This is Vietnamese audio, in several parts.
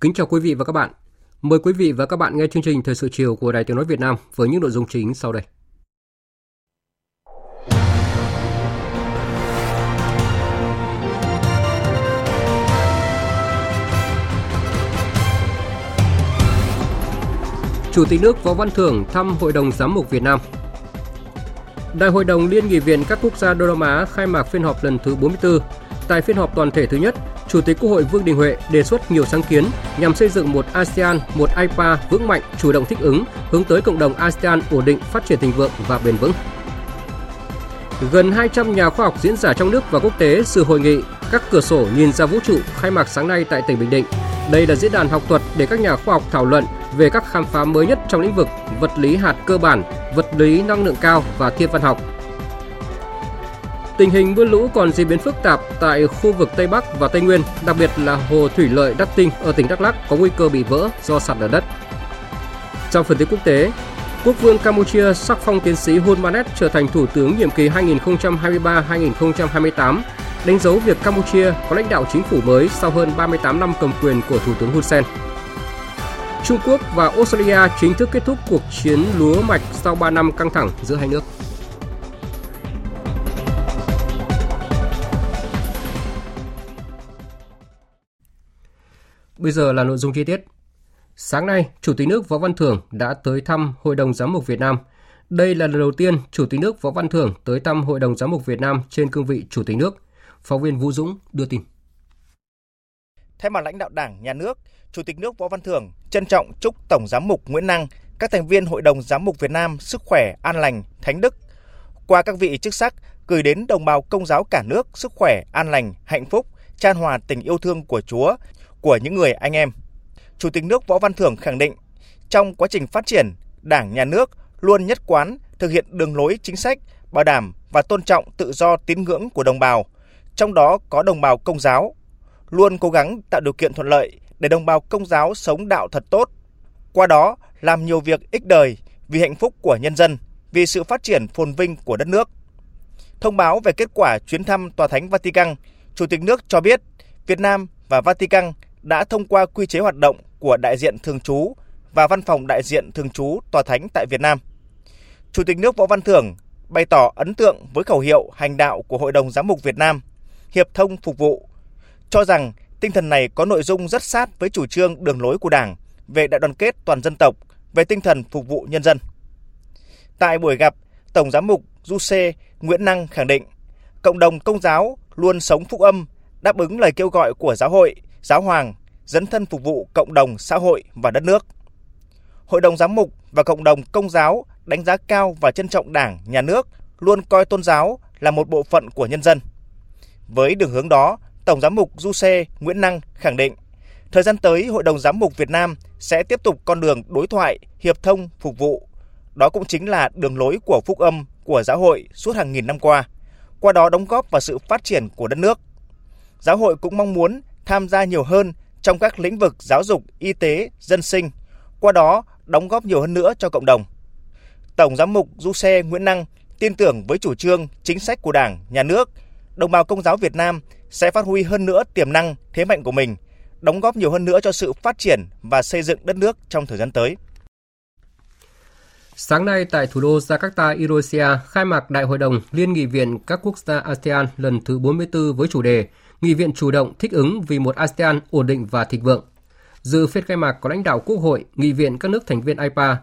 Kính chào quý vị và các bạn. Mời quý vị và các bạn nghe chương trình Thời sự chiều của Đài Tiếng Nói Việt Nam với những nội dung chính sau đây. Chủ tịch nước Võ Văn Thưởng thăm Hội đồng Giám mục Việt Nam. Đại hội đồng Liên nghị viện các quốc gia Đông Nam Á khai mạc phiên họp lần thứ 44. Tại phiên họp toàn thể thứ nhất, Chủ tịch Quốc hội Vương Đình Huệ đề xuất nhiều sáng kiến nhằm xây dựng một ASEAN, một IPA vững mạnh, chủ động thích ứng, hướng tới cộng đồng ASEAN ổn định, phát triển thịnh vượng và bền vững. Gần 200 nhà khoa học diễn giả trong nước và quốc tế dự hội nghị Các cửa sổ nhìn ra vũ trụ khai mạc sáng nay tại tỉnh Bình Định. Đây là diễn đàn học thuật để các nhà khoa học thảo luận về các khám phá mới nhất trong lĩnh vực vật lý hạt cơ bản, vật lý năng lượng cao và thiên văn học, Tình hình mưa lũ còn diễn biến phức tạp tại khu vực Tây Bắc và Tây Nguyên, đặc biệt là hồ thủy lợi Đắc Tinh ở tỉnh Đắk Lắk có nguy cơ bị vỡ do sạt lở đất. Trong phần tin quốc tế, Quốc vương Campuchia sắc phong tiến sĩ Hun Manet trở thành thủ tướng nhiệm kỳ 2023-2028, đánh dấu việc Campuchia có lãnh đạo chính phủ mới sau hơn 38 năm cầm quyền của Thủ tướng Hun Sen. Trung Quốc và Australia chính thức kết thúc cuộc chiến lúa mạch sau 3 năm căng thẳng giữa hai nước. Bây giờ là nội dung chi tiết. Sáng nay, Chủ tịch nước Võ Văn Thưởng đã tới thăm Hội đồng Giám mục Việt Nam. Đây là lần đầu tiên Chủ tịch nước Võ Văn Thưởng tới thăm Hội đồng Giám mục Việt Nam trên cương vị Chủ tịch nước. Phóng viên Vũ Dũng đưa tin. Thay mặt lãnh đạo Đảng, Nhà nước, Chủ tịch nước Võ Văn Thưởng trân trọng chúc Tổng Giám mục Nguyễn Năng, các thành viên Hội đồng Giám mục Việt Nam sức khỏe, an lành, thánh đức. Qua các vị chức sắc, gửi đến đồng bào công giáo cả nước sức khỏe, an lành, hạnh phúc, chan hòa tình yêu thương của Chúa của những người anh em. Chủ tịch nước Võ Văn Thưởng khẳng định, trong quá trình phát triển, Đảng, Nhà nước luôn nhất quán thực hiện đường lối chính sách, bảo đảm và tôn trọng tự do tín ngưỡng của đồng bào, trong đó có đồng bào công giáo, luôn cố gắng tạo điều kiện thuận lợi để đồng bào công giáo sống đạo thật tốt, qua đó làm nhiều việc ích đời vì hạnh phúc của nhân dân, vì sự phát triển phồn vinh của đất nước. Thông báo về kết quả chuyến thăm Tòa Thánh Vatican, Chủ tịch nước cho biết Việt Nam và Vatican đã thông qua quy chế hoạt động của đại diện thường trú và văn phòng đại diện thường trú tòa thánh tại Việt Nam. Chủ tịch nước Võ Văn Thưởng bày tỏ ấn tượng với khẩu hiệu hành đạo của Hội đồng Giám mục Việt Nam, hiệp thông phục vụ, cho rằng tinh thần này có nội dung rất sát với chủ trương đường lối của Đảng về đại đoàn kết toàn dân tộc, về tinh thần phục vụ nhân dân. Tại buổi gặp, Tổng Giám mục Du Xê Nguyễn Năng khẳng định, cộng đồng công giáo luôn sống phúc âm, đáp ứng lời kêu gọi của giáo hội giáo hoàng, dấn thân phục vụ cộng đồng xã hội và đất nước. Hội đồng giám mục và cộng đồng công giáo đánh giá cao và trân trọng Đảng, Nhà nước luôn coi tôn giáo là một bộ phận của nhân dân. Với đường hướng đó, Tổng giám mục Du Xê Nguyễn Năng khẳng định, thời gian tới Hội đồng giám mục Việt Nam sẽ tiếp tục con đường đối thoại, hiệp thông, phục vụ. Đó cũng chính là đường lối của phúc âm của giáo hội suốt hàng nghìn năm qua, qua đó đóng góp vào sự phát triển của đất nước. Giáo hội cũng mong muốn tham gia nhiều hơn trong các lĩnh vực giáo dục, y tế, dân sinh, qua đó đóng góp nhiều hơn nữa cho cộng đồng. Tổng giám mục Du Xe Nguyễn Năng tin tưởng với chủ trương, chính sách của Đảng, Nhà nước, đồng bào công giáo Việt Nam sẽ phát huy hơn nữa tiềm năng, thế mạnh của mình, đóng góp nhiều hơn nữa cho sự phát triển và xây dựng đất nước trong thời gian tới. Sáng nay tại thủ đô Jakarta, Indonesia, khai mạc Đại hội đồng Liên nghị viện các quốc gia ASEAN lần thứ 44 với chủ đề nghị viện chủ động thích ứng vì một ASEAN ổn định và thịnh vượng. Dự phiên khai mạc có lãnh đạo Quốc hội, nghị viện các nước thành viên IPA.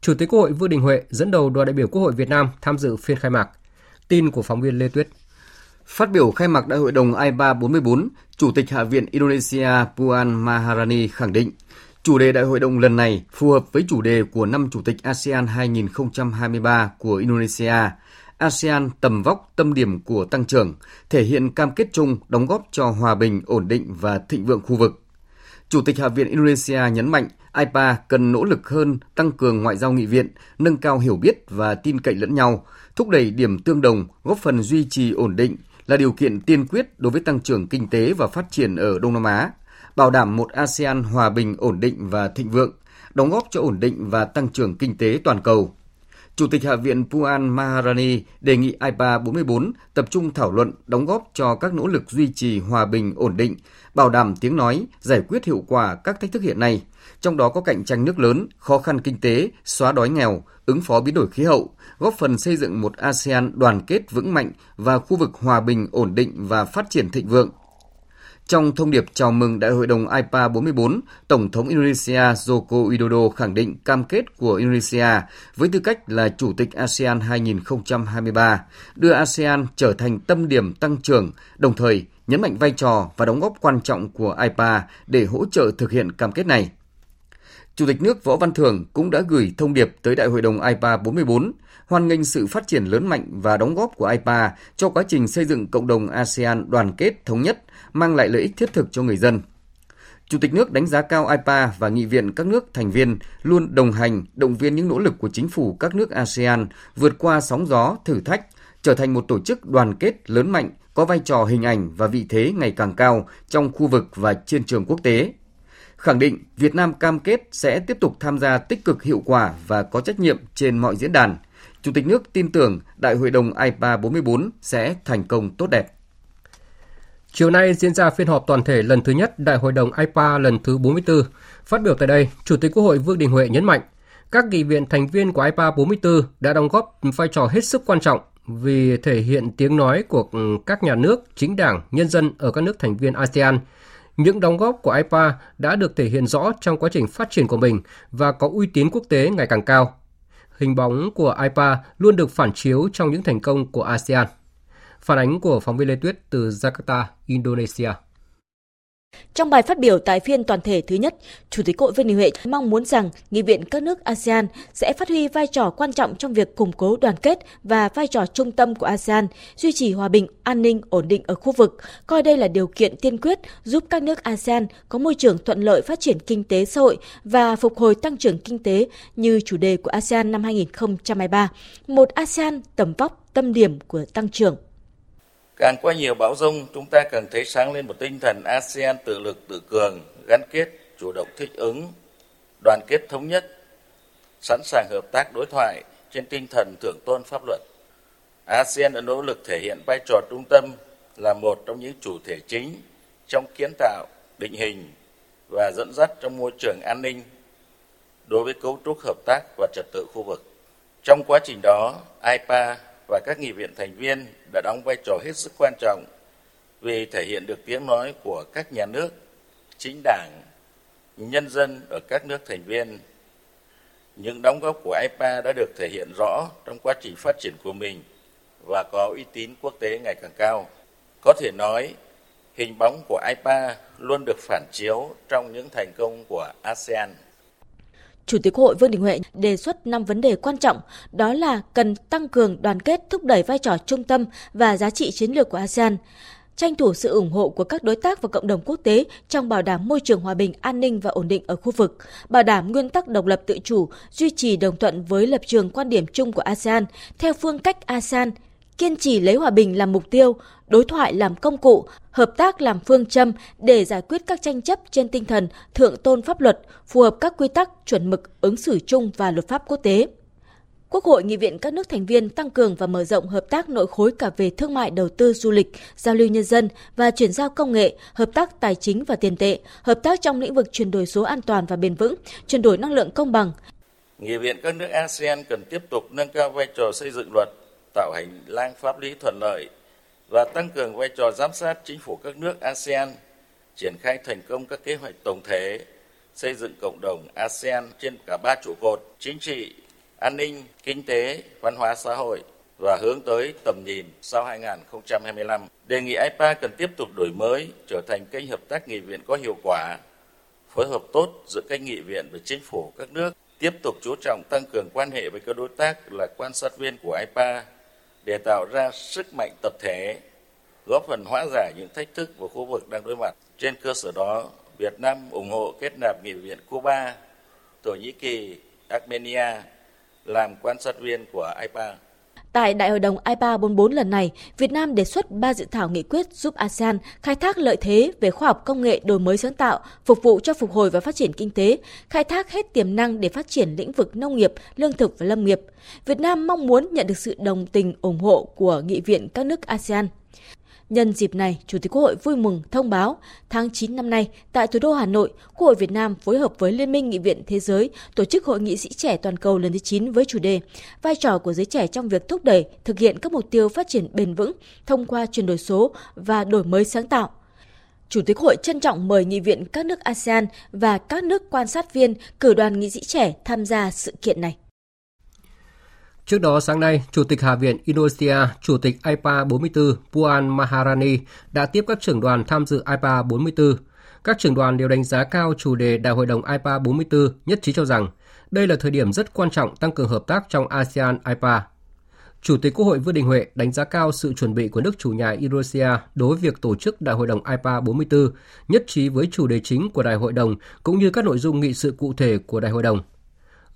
Chủ tịch Quốc hội Vương Đình Huệ dẫn đầu đoàn đại biểu Quốc hội Việt Nam tham dự phiên khai mạc. Tin của phóng viên Lê Tuyết. Phát biểu khai mạc Đại hội đồng IPA 44, Chủ tịch Hạ viện Indonesia Puan Maharani khẳng định chủ đề đại hội đồng lần này phù hợp với chủ đề của năm Chủ tịch ASEAN 2023 của Indonesia, ASEAN tầm vóc tâm điểm của tăng trưởng, thể hiện cam kết chung đóng góp cho hòa bình, ổn định và thịnh vượng khu vực. Chủ tịch Hạ viện Indonesia nhấn mạnh IPA cần nỗ lực hơn tăng cường ngoại giao nghị viện, nâng cao hiểu biết và tin cậy lẫn nhau, thúc đẩy điểm tương đồng, góp phần duy trì ổn định là điều kiện tiên quyết đối với tăng trưởng kinh tế và phát triển ở Đông Nam Á, bảo đảm một ASEAN hòa bình, ổn định và thịnh vượng, đóng góp cho ổn định và tăng trưởng kinh tế toàn cầu. Chủ tịch Hạ viện Puan Maharani đề nghị IPA 44 tập trung thảo luận đóng góp cho các nỗ lực duy trì hòa bình ổn định, bảo đảm tiếng nói, giải quyết hiệu quả các thách thức hiện nay, trong đó có cạnh tranh nước lớn, khó khăn kinh tế, xóa đói nghèo, ứng phó biến đổi khí hậu, góp phần xây dựng một ASEAN đoàn kết vững mạnh và khu vực hòa bình, ổn định và phát triển thịnh vượng. Trong thông điệp chào mừng Đại hội đồng IPA 44, Tổng thống Indonesia Joko Widodo khẳng định cam kết của Indonesia với tư cách là Chủ tịch ASEAN 2023, đưa ASEAN trở thành tâm điểm tăng trưởng, đồng thời nhấn mạnh vai trò và đóng góp quan trọng của IPA để hỗ trợ thực hiện cam kết này. Chủ tịch nước Võ Văn Thưởng cũng đã gửi thông điệp tới Đại hội đồng IPA 44, hoan nghênh sự phát triển lớn mạnh và đóng góp của IPA cho quá trình xây dựng cộng đồng ASEAN đoàn kết thống nhất, mang lại lợi ích thiết thực cho người dân. Chủ tịch nước đánh giá cao IPA và nghị viện các nước thành viên luôn đồng hành, động viên những nỗ lực của chính phủ các nước ASEAN vượt qua sóng gió, thử thách, trở thành một tổ chức đoàn kết lớn mạnh, có vai trò hình ảnh và vị thế ngày càng cao trong khu vực và trên trường quốc tế. Khẳng định Việt Nam cam kết sẽ tiếp tục tham gia tích cực hiệu quả và có trách nhiệm trên mọi diễn đàn. Chủ tịch nước tin tưởng Đại hội đồng IPA 44 sẽ thành công tốt đẹp. Chiều nay diễn ra phiên họp toàn thể lần thứ nhất Đại hội đồng IPA lần thứ 44. Phát biểu tại đây, Chủ tịch Quốc hội Vương Đình Huệ nhấn mạnh, các nghị viện thành viên của IPA 44 đã đóng góp vai trò hết sức quan trọng vì thể hiện tiếng nói của các nhà nước, chính đảng, nhân dân ở các nước thành viên ASEAN. Những đóng góp của IPA đã được thể hiện rõ trong quá trình phát triển của mình và có uy tín quốc tế ngày càng cao. Hình bóng của IPA luôn được phản chiếu trong những thành công của ASEAN. Phản ánh của phóng viên Lê Tuyết từ Jakarta, Indonesia. Trong bài phát biểu tại phiên toàn thể thứ nhất, Chủ tịch Hội Vương Đình Huệ mong muốn rằng nghị viện các nước ASEAN sẽ phát huy vai trò quan trọng trong việc củng cố đoàn kết và vai trò trung tâm của ASEAN, duy trì hòa bình, an ninh, ổn định ở khu vực, coi đây là điều kiện tiên quyết giúp các nước ASEAN có môi trường thuận lợi phát triển kinh tế xã hội và phục hồi tăng trưởng kinh tế như chủ đề của ASEAN năm 2023, một ASEAN tầm vóc, tâm điểm của tăng trưởng. Càng qua nhiều bão rông, chúng ta cần thấy sáng lên một tinh thần ASEAN tự lực tự cường, gắn kết, chủ động thích ứng, đoàn kết thống nhất, sẵn sàng hợp tác đối thoại trên tinh thần thượng tôn pháp luật. ASEAN đã nỗ lực thể hiện vai trò trung tâm là một trong những chủ thể chính trong kiến tạo, định hình và dẫn dắt trong môi trường an ninh đối với cấu trúc hợp tác và trật tự khu vực. Trong quá trình đó, IPA và các nghị viện thành viên đã đóng vai trò hết sức quan trọng vì thể hiện được tiếng nói của các nhà nước, chính đảng, nhân dân ở các nước thành viên. Những đóng góp của IPA đã được thể hiện rõ trong quá trình phát triển của mình và có uy tín quốc tế ngày càng cao. Có thể nói, hình bóng của IPA luôn được phản chiếu trong những thành công của ASEAN. Chủ tịch Quốc hội Vương Đình Huệ đề xuất 5 vấn đề quan trọng, đó là cần tăng cường đoàn kết thúc đẩy vai trò trung tâm và giá trị chiến lược của ASEAN, tranh thủ sự ủng hộ của các đối tác và cộng đồng quốc tế trong bảo đảm môi trường hòa bình, an ninh và ổn định ở khu vực, bảo đảm nguyên tắc độc lập tự chủ, duy trì đồng thuận với lập trường quan điểm chung của ASEAN theo phương cách ASEAN, kiên trì lấy hòa bình làm mục tiêu, đối thoại làm công cụ, hợp tác làm phương châm để giải quyết các tranh chấp trên tinh thần thượng tôn pháp luật, phù hợp các quy tắc, chuẩn mực, ứng xử chung và luật pháp quốc tế. Quốc hội nghị viện các nước thành viên tăng cường và mở rộng hợp tác nội khối cả về thương mại đầu tư du lịch, giao lưu nhân dân và chuyển giao công nghệ, hợp tác tài chính và tiền tệ, hợp tác trong lĩnh vực chuyển đổi số an toàn và bền vững, chuyển đổi năng lượng công bằng. Nghị viện các nước ASEAN cần tiếp tục nâng cao vai trò xây dựng luật, tạo hành lang pháp lý thuận lợi và tăng cường vai trò giám sát chính phủ các nước ASEAN, triển khai thành công các kế hoạch tổng thể, xây dựng cộng đồng ASEAN trên cả ba trụ cột chính trị, an ninh, kinh tế, văn hóa xã hội. và hướng tới tầm nhìn sau 2025. Đề nghị IPA cần tiếp tục đổi mới, trở thành kênh hợp tác nghị viện có hiệu quả, phối hợp tốt giữa kênh nghị viện với chính phủ các nước, tiếp tục chú trọng tăng cường quan hệ với các đối tác là quan sát viên của IPA để tạo ra sức mạnh tập thể, góp phần hóa giải những thách thức của khu vực đang đối mặt. Trên cơ sở đó, Việt Nam ủng hộ kết nạp nghị viện Cuba, Thổ Nhĩ Kỳ, Armenia làm quan sát viên của IPA. Tại Đại hội đồng IPA 44 lần này, Việt Nam đề xuất ba dự thảo nghị quyết giúp ASEAN khai thác lợi thế về khoa học công nghệ đổi mới sáng tạo, phục vụ cho phục hồi và phát triển kinh tế, khai thác hết tiềm năng để phát triển lĩnh vực nông nghiệp, lương thực và lâm nghiệp. Việt Nam mong muốn nhận được sự đồng tình ủng hộ của nghị viện các nước ASEAN. Nhân dịp này, Chủ tịch Quốc hội vui mừng thông báo tháng 9 năm nay tại thủ đô Hà Nội, Quốc hội Việt Nam phối hợp với Liên minh Nghị viện Thế giới tổ chức Hội nghị sĩ trẻ toàn cầu lần thứ 9 với chủ đề Vai trò của giới trẻ trong việc thúc đẩy thực hiện các mục tiêu phát triển bền vững thông qua chuyển đổi số và đổi mới sáng tạo. Chủ tịch Hội trân trọng mời nghị viện các nước ASEAN và các nước quan sát viên cử đoàn nghị sĩ trẻ tham gia sự kiện này. Trước đó sáng nay, Chủ tịch Hạ viện Indonesia, Chủ tịch IPA 44 Puan Maharani đã tiếp các trưởng đoàn tham dự IPA 44. Các trưởng đoàn đều đánh giá cao chủ đề Đại hội đồng IPA 44 nhất trí cho rằng đây là thời điểm rất quan trọng tăng cường hợp tác trong ASEAN IPA. Chủ tịch Quốc hội Vương Đình Huệ đánh giá cao sự chuẩn bị của nước chủ nhà Indonesia đối với việc tổ chức Đại hội đồng IPA 44, nhất trí với chủ đề chính của Đại hội đồng cũng như các nội dung nghị sự cụ thể của Đại hội đồng.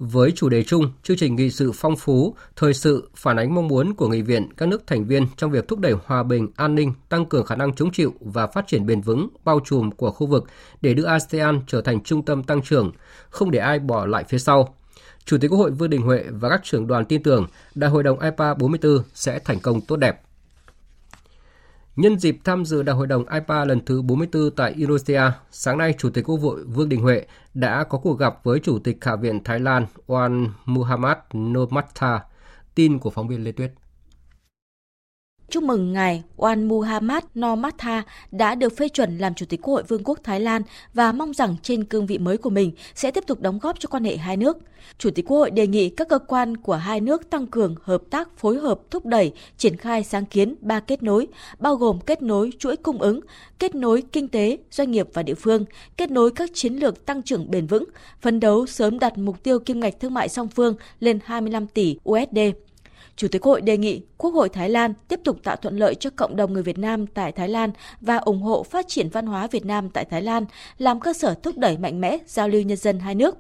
Với chủ đề chung, chương trình nghị sự phong phú, thời sự phản ánh mong muốn của nghị viện các nước thành viên trong việc thúc đẩy hòa bình, an ninh, tăng cường khả năng chống chịu và phát triển bền vững, bao trùm của khu vực để đưa ASEAN trở thành trung tâm tăng trưởng, không để ai bỏ lại phía sau. Chủ tịch Quốc hội Vương Đình Huệ và các trưởng đoàn tin tưởng Đại hội đồng IPA 44 sẽ thành công tốt đẹp. Nhân dịp tham dự Đại hội đồng IPA lần thứ 44 tại Indonesia, sáng nay Chủ tịch Quốc hội Vương Đình Huệ đã có cuộc gặp với Chủ tịch Hạ viện Thái Lan Wan Muhammad Nomatha. Tin của phóng viên Lê Tuyết chúc mừng ngài Wan Muhammad Nomatha đã được phê chuẩn làm Chủ tịch Quốc hội Vương quốc Thái Lan và mong rằng trên cương vị mới của mình sẽ tiếp tục đóng góp cho quan hệ hai nước. Chủ tịch Quốc hội đề nghị các cơ quan của hai nước tăng cường hợp tác phối hợp thúc đẩy triển khai sáng kiến ba kết nối, bao gồm kết nối chuỗi cung ứng, kết nối kinh tế, doanh nghiệp và địa phương, kết nối các chiến lược tăng trưởng bền vững, phấn đấu sớm đạt mục tiêu kim ngạch thương mại song phương lên 25 tỷ USD. Chủ tịch Hội đề nghị Quốc hội Thái Lan tiếp tục tạo thuận lợi cho cộng đồng người Việt Nam tại Thái Lan và ủng hộ phát triển văn hóa Việt Nam tại Thái Lan, làm cơ sở thúc đẩy mạnh mẽ giao lưu nhân dân hai nước.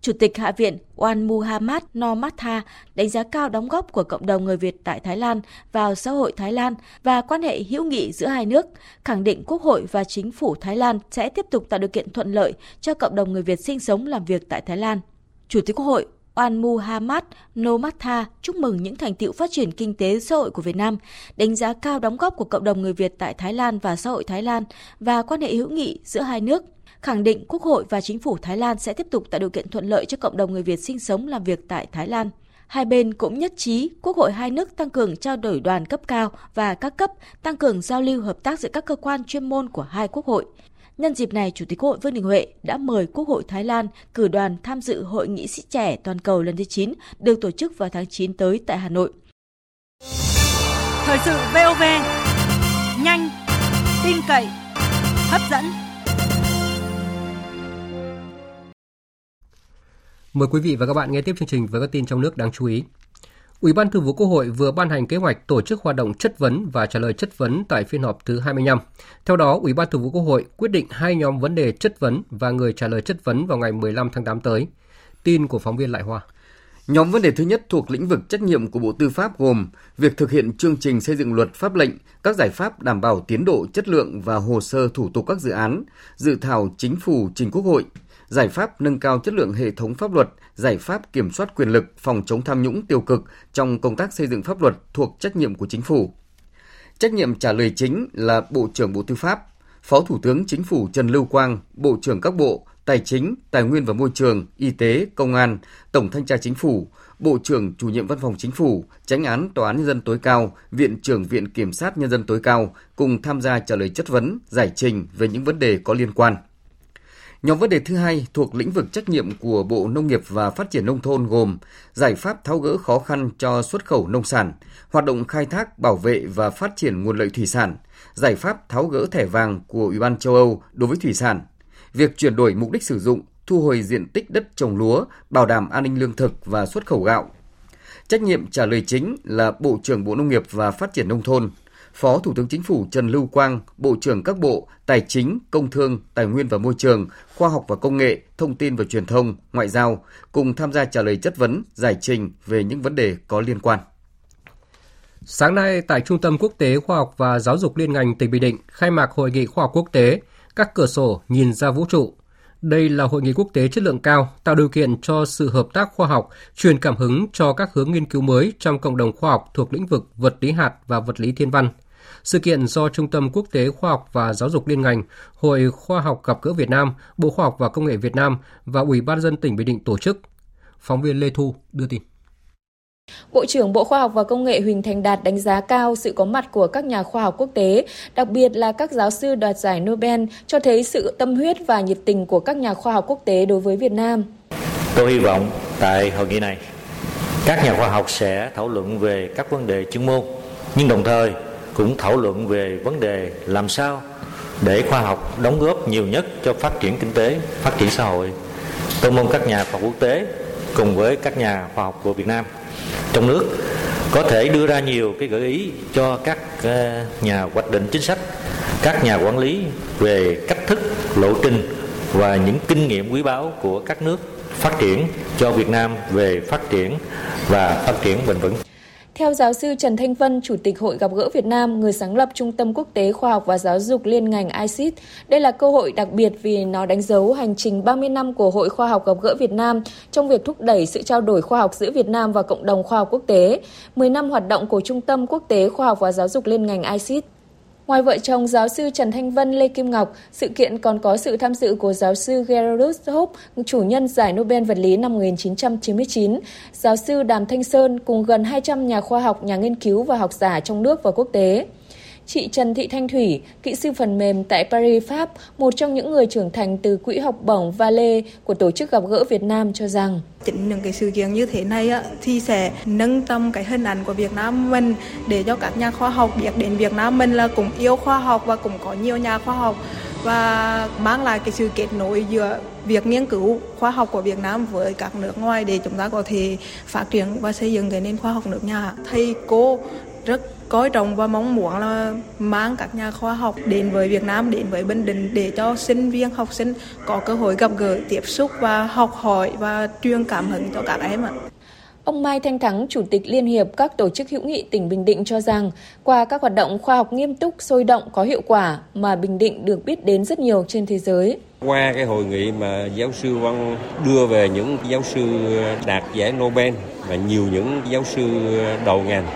Chủ tịch Hạ viện Wan Muhammad Nomatha đánh giá cao đóng góp của cộng đồng người Việt tại Thái Lan vào xã hội Thái Lan và quan hệ hữu nghị giữa hai nước, khẳng định Quốc hội và chính phủ Thái Lan sẽ tiếp tục tạo điều kiện thuận lợi cho cộng đồng người Việt sinh sống làm việc tại Thái Lan. Chủ tịch Quốc hội Oan Muhammad Nomatha chúc mừng những thành tiệu phát triển kinh tế xã hội của Việt Nam, đánh giá cao đóng góp của cộng đồng người Việt tại Thái Lan và xã hội Thái Lan và quan hệ hữu nghị giữa hai nước, khẳng định Quốc hội và chính phủ Thái Lan sẽ tiếp tục tạo điều kiện thuận lợi cho cộng đồng người Việt sinh sống làm việc tại Thái Lan. Hai bên cũng nhất trí Quốc hội hai nước tăng cường trao đổi đoàn cấp cao và các cấp, tăng cường giao lưu hợp tác giữa các cơ quan chuyên môn của hai quốc hội. Nhân dịp này, Chủ tịch Quốc hội Vương Đình Huệ đã mời Quốc hội Thái Lan cử đoàn tham dự Hội nghị sĩ trẻ toàn cầu lần thứ 9 được tổ chức vào tháng 9 tới tại Hà Nội. Thời sự VOV, nhanh, tin cậy, hấp dẫn. Mời quý vị và các bạn nghe tiếp chương trình với các tin trong nước đáng chú ý. Ủy ban Thường vụ Quốc hội vừa ban hành kế hoạch tổ chức hoạt động chất vấn và trả lời chất vấn tại phiên họp thứ 25. Theo đó, Ủy ban Thường vụ Quốc hội quyết định hai nhóm vấn đề chất vấn và người trả lời chất vấn vào ngày 15 tháng 8 tới. Tin của phóng viên Lại Hoa. Nhóm vấn đề thứ nhất thuộc lĩnh vực trách nhiệm của Bộ Tư pháp gồm việc thực hiện chương trình xây dựng luật pháp lệnh, các giải pháp đảm bảo tiến độ, chất lượng và hồ sơ thủ tục các dự án, dự thảo chính phủ trình Quốc hội, giải pháp nâng cao chất lượng hệ thống pháp luật, giải pháp kiểm soát quyền lực, phòng chống tham nhũng tiêu cực trong công tác xây dựng pháp luật thuộc trách nhiệm của chính phủ. Trách nhiệm trả lời chính là Bộ trưởng Bộ Tư pháp, Phó Thủ tướng Chính phủ Trần Lưu Quang, Bộ trưởng các bộ Tài chính, Tài nguyên và Môi trường, Y tế, Công an, Tổng Thanh tra Chính phủ, Bộ trưởng Chủ nhiệm Văn phòng Chính phủ, Tránh án Tòa án Nhân dân tối cao, Viện trưởng Viện Kiểm sát Nhân dân tối cao cùng tham gia trả lời chất vấn, giải trình về những vấn đề có liên quan. Nhóm vấn đề thứ hai thuộc lĩnh vực trách nhiệm của Bộ Nông nghiệp và Phát triển Nông thôn gồm giải pháp tháo gỡ khó khăn cho xuất khẩu nông sản, hoạt động khai thác, bảo vệ và phát triển nguồn lợi thủy sản, giải pháp tháo gỡ thẻ vàng của Ủy ban châu Âu đối với thủy sản, việc chuyển đổi mục đích sử dụng, thu hồi diện tích đất trồng lúa, bảo đảm an ninh lương thực và xuất khẩu gạo. Trách nhiệm trả lời chính là Bộ trưởng Bộ Nông nghiệp và Phát triển Nông thôn, Phó Thủ tướng Chính phủ Trần Lưu Quang, Bộ trưởng các bộ Tài chính, Công thương, Tài nguyên và Môi trường, Khoa học và Công nghệ, Thông tin và Truyền thông, Ngoại giao cùng tham gia trả lời chất vấn, giải trình về những vấn đề có liên quan. Sáng nay tại Trung tâm Quốc tế Khoa học và Giáo dục Liên ngành tỉnh Bình Định khai mạc Hội nghị Khoa học Quốc tế Các cửa sổ nhìn ra vũ trụ. Đây là hội nghị quốc tế chất lượng cao, tạo điều kiện cho sự hợp tác khoa học, truyền cảm hứng cho các hướng nghiên cứu mới trong cộng đồng khoa học thuộc lĩnh vực vật lý hạt và vật lý thiên văn – sự kiện do Trung tâm Quốc tế Khoa học và Giáo dục Liên ngành, Hội Khoa học gặp gỡ Việt Nam, Bộ Khoa học và Công nghệ Việt Nam và Ủy ban dân tỉnh Bình Định tổ chức. Phóng viên Lê Thu đưa tin. Bộ trưởng Bộ Khoa học và Công nghệ Huỳnh Thành Đạt đánh giá cao sự có mặt của các nhà khoa học quốc tế, đặc biệt là các giáo sư đoạt giải Nobel, cho thấy sự tâm huyết và nhiệt tình của các nhà khoa học quốc tế đối với Việt Nam. Tôi hy vọng tại hội nghị này, các nhà khoa học sẽ thảo luận về các vấn đề chuyên môn, nhưng đồng thời cũng thảo luận về vấn đề làm sao để khoa học đóng góp nhiều nhất cho phát triển kinh tế, phát triển xã hội. Tôi mong các nhà khoa học quốc tế cùng với các nhà khoa học của Việt Nam trong nước có thể đưa ra nhiều cái gợi ý cho các ờ, nhà hoạch định chính sách, các nhà quản lý về cách thức, lộ trình và những kinh nghiệm quý báu của các nước phát triển cho Việt Nam về phát triển và phát triển bền vững. Theo giáo sư Trần Thanh Vân, Chủ tịch Hội Gặp gỡ Việt Nam, người sáng lập Trung tâm Quốc tế Khoa học và Giáo dục Liên ngành ICIT, đây là cơ hội đặc biệt vì nó đánh dấu hành trình 30 năm của Hội Khoa học Gặp gỡ Việt Nam trong việc thúc đẩy sự trao đổi khoa học giữa Việt Nam và cộng đồng khoa học quốc tế, 10 năm hoạt động của Trung tâm Quốc tế Khoa học và Giáo dục Liên ngành ICIT. Ngoài vợ chồng giáo sư Trần Thanh Vân, Lê Kim Ngọc, sự kiện còn có sự tham dự của giáo sư Gerardus Hope, chủ nhân giải Nobel vật lý năm 1999, giáo sư Đàm Thanh Sơn cùng gần 200 nhà khoa học, nhà nghiên cứu và học giả trong nước và quốc tế. Chị Trần Thị Thanh Thủy, kỹ sư phần mềm tại Paris, Pháp, một trong những người trưởng thành từ quỹ học bổng Vale của Tổ chức Gặp gỡ Việt Nam cho rằng chính những cái sự kiện như thế này á, thì sẽ nâng tầm cái hình ảnh của Việt Nam mình để cho các nhà khoa học biết đến Việt Nam mình là cũng yêu khoa học và cũng có nhiều nhà khoa học và mang lại cái sự kết nối giữa việc nghiên cứu khoa học của Việt Nam với các nước ngoài để chúng ta có thể phát triển và xây dựng cái nền khoa học nước nhà. Thầy cô rất coi trọng và mong muốn là mang các nhà khoa học đến với Việt Nam, đến với Bình Định để cho sinh viên, học sinh có cơ hội gặp gỡ, tiếp xúc và học hỏi và truyền cảm hứng cho các em ạ. Ông Mai Thanh Thắng, Chủ tịch Liên hiệp các tổ chức hữu nghị tỉnh Bình Định cho rằng, qua các hoạt động khoa học nghiêm túc, sôi động, có hiệu quả mà Bình Định được biết đến rất nhiều trên thế giới. Qua cái hội nghị mà giáo sư Văn đưa về những giáo sư đạt giải Nobel và nhiều những giáo sư đầu ngành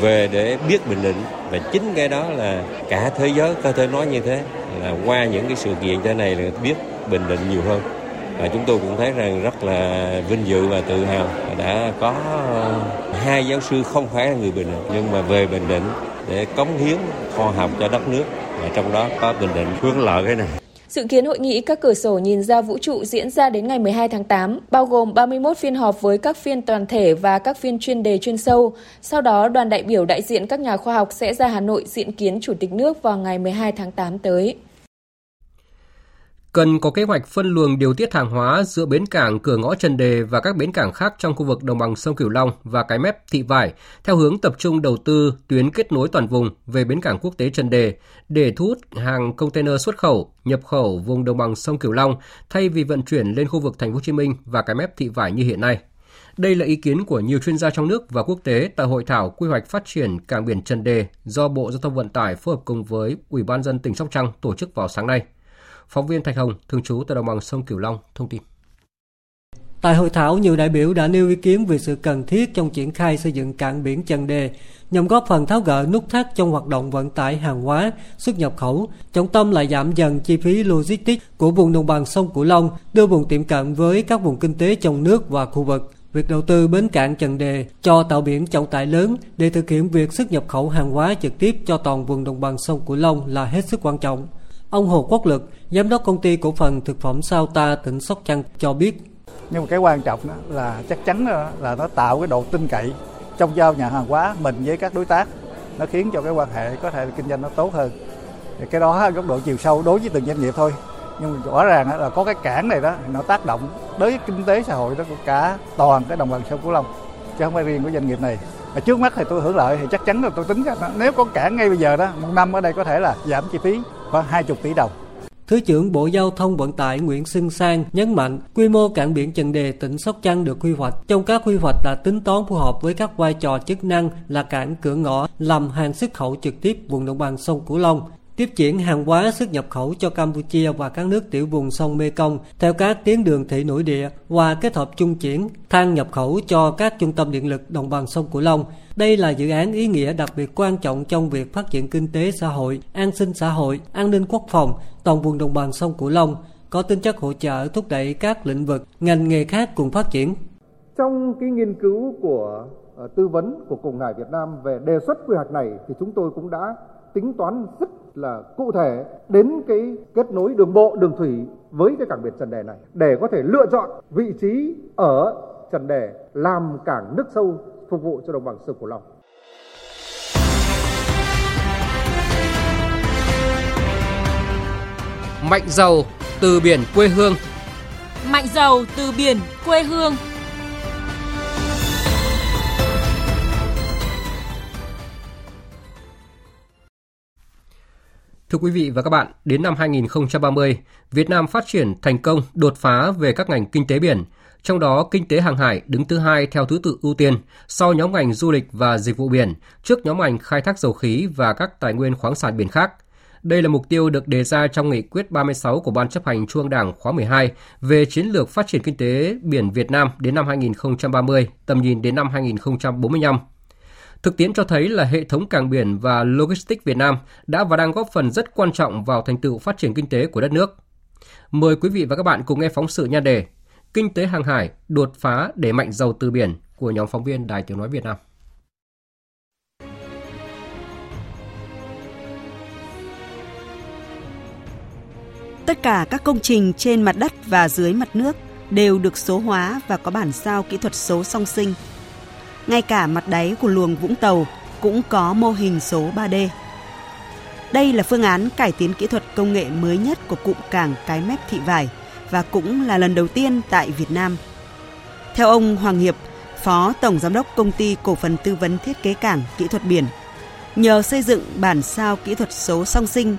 về để biết Bình Định và chính cái đó là cả thế giới có thể nói như thế, là qua những cái sự kiện thế này là biết Bình Định nhiều hơn. Và chúng tôi cũng thấy rằng rất là vinh dự và tự hào đã có ờ, hai giáo sư không phải là người Bình Định nhưng mà về Bình Định để cống hiến khoa học cho đất nước. Và trong đó có Bình Định hướng lợi cái này. Dự kiến hội nghị các cửa sổ nhìn ra vũ trụ diễn ra đến ngày 12 tháng 8, bao gồm 31 phiên họp với các phiên toàn thể và các phiên chuyên đề chuyên sâu. Sau đó, đoàn đại biểu đại diện các nhà khoa học sẽ ra Hà Nội diện kiến Chủ tịch nước vào ngày 12 tháng 8 tới cần có kế hoạch phân luồng điều tiết hàng hóa giữa bến cảng cửa ngõ Trần Đề và các bến cảng khác trong khu vực đồng bằng sông Cửu Long và cái mép Thị Vải theo hướng tập trung đầu tư tuyến kết nối toàn vùng về bến cảng quốc tế Trần Đề để thu hút hàng container xuất khẩu, nhập khẩu vùng đồng bằng sông Cửu Long thay vì vận chuyển lên khu vực Thành phố Hồ Chí Minh và cái mép Thị Vải như hiện nay. Đây là ý kiến của nhiều chuyên gia trong nước và quốc tế tại hội thảo quy hoạch phát triển cảng biển Trần Đề do Bộ Giao thông Vận tải phối hợp cùng với Ủy ban dân tỉnh Sóc Trăng tổ chức vào sáng nay. Phóng viên Thạch Hồng, thường trú tại đồng bằng sông Cửu Long, thông tin. Tại hội thảo, nhiều đại biểu đã nêu ý kiến về sự cần thiết trong triển khai xây dựng cảng biển Trần Đề nhằm góp phần tháo gỡ nút thắt trong hoạt động vận tải hàng hóa, xuất nhập khẩu, trọng tâm là giảm dần chi phí logistics của vùng đồng bằng sông Cửu Long, đưa vùng tiệm cận với các vùng kinh tế trong nước và khu vực. Việc đầu tư bến cảng Trần Đề cho tàu biển trọng tải lớn để thực hiện việc xuất nhập khẩu hàng hóa trực tiếp cho toàn vùng đồng bằng sông Cửu Long là hết sức quan trọng. Ông Hồ Quốc Lực, giám đốc công ty cổ phần thực phẩm Sao Ta tỉnh Sóc Trăng cho biết. Nhưng mà cái quan trọng đó là chắc chắn là nó tạo cái độ tin cậy trong giao nhà hàng hóa mình với các đối tác. Nó khiến cho cái quan hệ có thể kinh doanh nó tốt hơn. Thì cái đó góc độ chiều sâu đối với từng doanh nghiệp thôi. Nhưng mà rõ ràng là có cái cản này đó nó tác động tới kinh tế xã hội đó của cả toàn cái đồng bằng sông Cửu Long chứ không phải riêng của doanh nghiệp này. Mà trước mắt thì tôi hưởng lợi thì chắc chắn là tôi tính ra nếu có cản ngay bây giờ đó một năm ở đây có thể là giảm chi phí có 20 tỷ đồng Thứ trưởng Bộ Giao thông Vận tải Nguyễn Xuân Sang nhấn mạnh quy mô cảng biển Trần Đề tỉnh Sóc Trăng được quy hoạch. Trong các quy hoạch đã tính toán phù hợp với các vai trò chức năng là cảng cửa ngõ làm hàng xuất khẩu trực tiếp vùng đồng bằng sông Cửu Long, tiếp chuyển hàng hóa xuất nhập khẩu cho Campuchia và các nước tiểu vùng sông Mekong theo các tuyến đường thủy nội địa và kết hợp trung chuyển than nhập khẩu cho các trung tâm điện lực đồng bằng sông Cửu Long. Đây là dự án ý nghĩa đặc biệt quan trọng trong việc phát triển kinh tế xã hội, an sinh xã hội, an ninh quốc phòng, toàn vùng đồng bằng sông Cửu Long, có tính chất hỗ trợ thúc đẩy các lĩnh vực, ngành nghề khác cùng phát triển. Trong cái nghiên cứu của ờ, tư vấn của Cục Hải Việt Nam về đề xuất quy hoạch này thì chúng tôi cũng đã tính toán rất là cụ thể đến cái kết nối đường bộ, đường thủy với cái cảng biển Trần Đề này để có thể lựa chọn vị trí ở Trần Đề làm cảng nước sâu phục vụ cho đồng bằng sông Cửu Long. Mạnh giàu từ biển quê hương. Mạnh giàu từ biển quê hương. Thưa quý vị và các bạn, đến năm 2030, Việt Nam phát triển thành công đột phá về các ngành kinh tế biển, trong đó kinh tế hàng hải đứng thứ hai theo thứ tự ưu tiên, sau nhóm ngành du lịch và dịch vụ biển, trước nhóm ngành khai thác dầu khí và các tài nguyên khoáng sản biển khác. Đây là mục tiêu được đề ra trong nghị quyết 36 của Ban chấp hành Trung ương Đảng khóa 12 về chiến lược phát triển kinh tế biển Việt Nam đến năm 2030, tầm nhìn đến năm 2045. Thực tiễn cho thấy là hệ thống cảng biển và logistics Việt Nam đã và đang góp phần rất quan trọng vào thành tựu phát triển kinh tế của đất nước. Mời quý vị và các bạn cùng nghe phóng sự nhan đề Kinh tế hàng hải đột phá để mạnh giàu từ biển của nhóm phóng viên Đài Tiếng Nói Việt Nam. Tất cả các công trình trên mặt đất và dưới mặt nước đều được số hóa và có bản sao kỹ thuật số song sinh. Ngay cả mặt đáy của luồng Vũng Tàu cũng có mô hình số 3D. Đây là phương án cải tiến kỹ thuật công nghệ mới nhất của cụm cảng Cái Mép Thị Vải và cũng là lần đầu tiên tại Việt Nam. Theo ông Hoàng Hiệp, Phó Tổng Giám đốc Công ty Cổ phần Tư vấn Thiết kế Cảng Kỹ thuật Biển, nhờ xây dựng bản sao kỹ thuật số song sinh,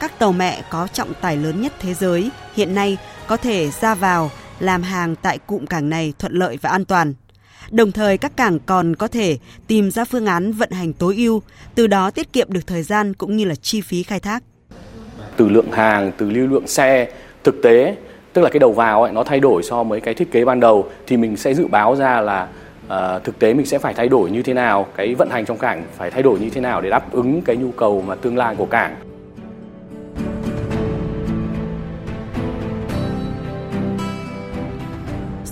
các tàu mẹ có trọng tải lớn nhất thế giới hiện nay có thể ra vào làm hàng tại cụm cảng này thuận lợi và an toàn. Đồng thời các cảng còn có thể tìm ra phương án vận hành tối ưu, từ đó tiết kiệm được thời gian cũng như là chi phí khai thác. Từ lượng hàng, từ lưu lượng xe, thực tế tức là cái đầu vào ấy, nó thay đổi so với cái thiết kế ban đầu thì mình sẽ dự báo ra là uh, thực tế mình sẽ phải thay đổi như thế nào cái vận hành trong cảng phải thay đổi như thế nào để đáp ứng cái nhu cầu mà tương lai của cảng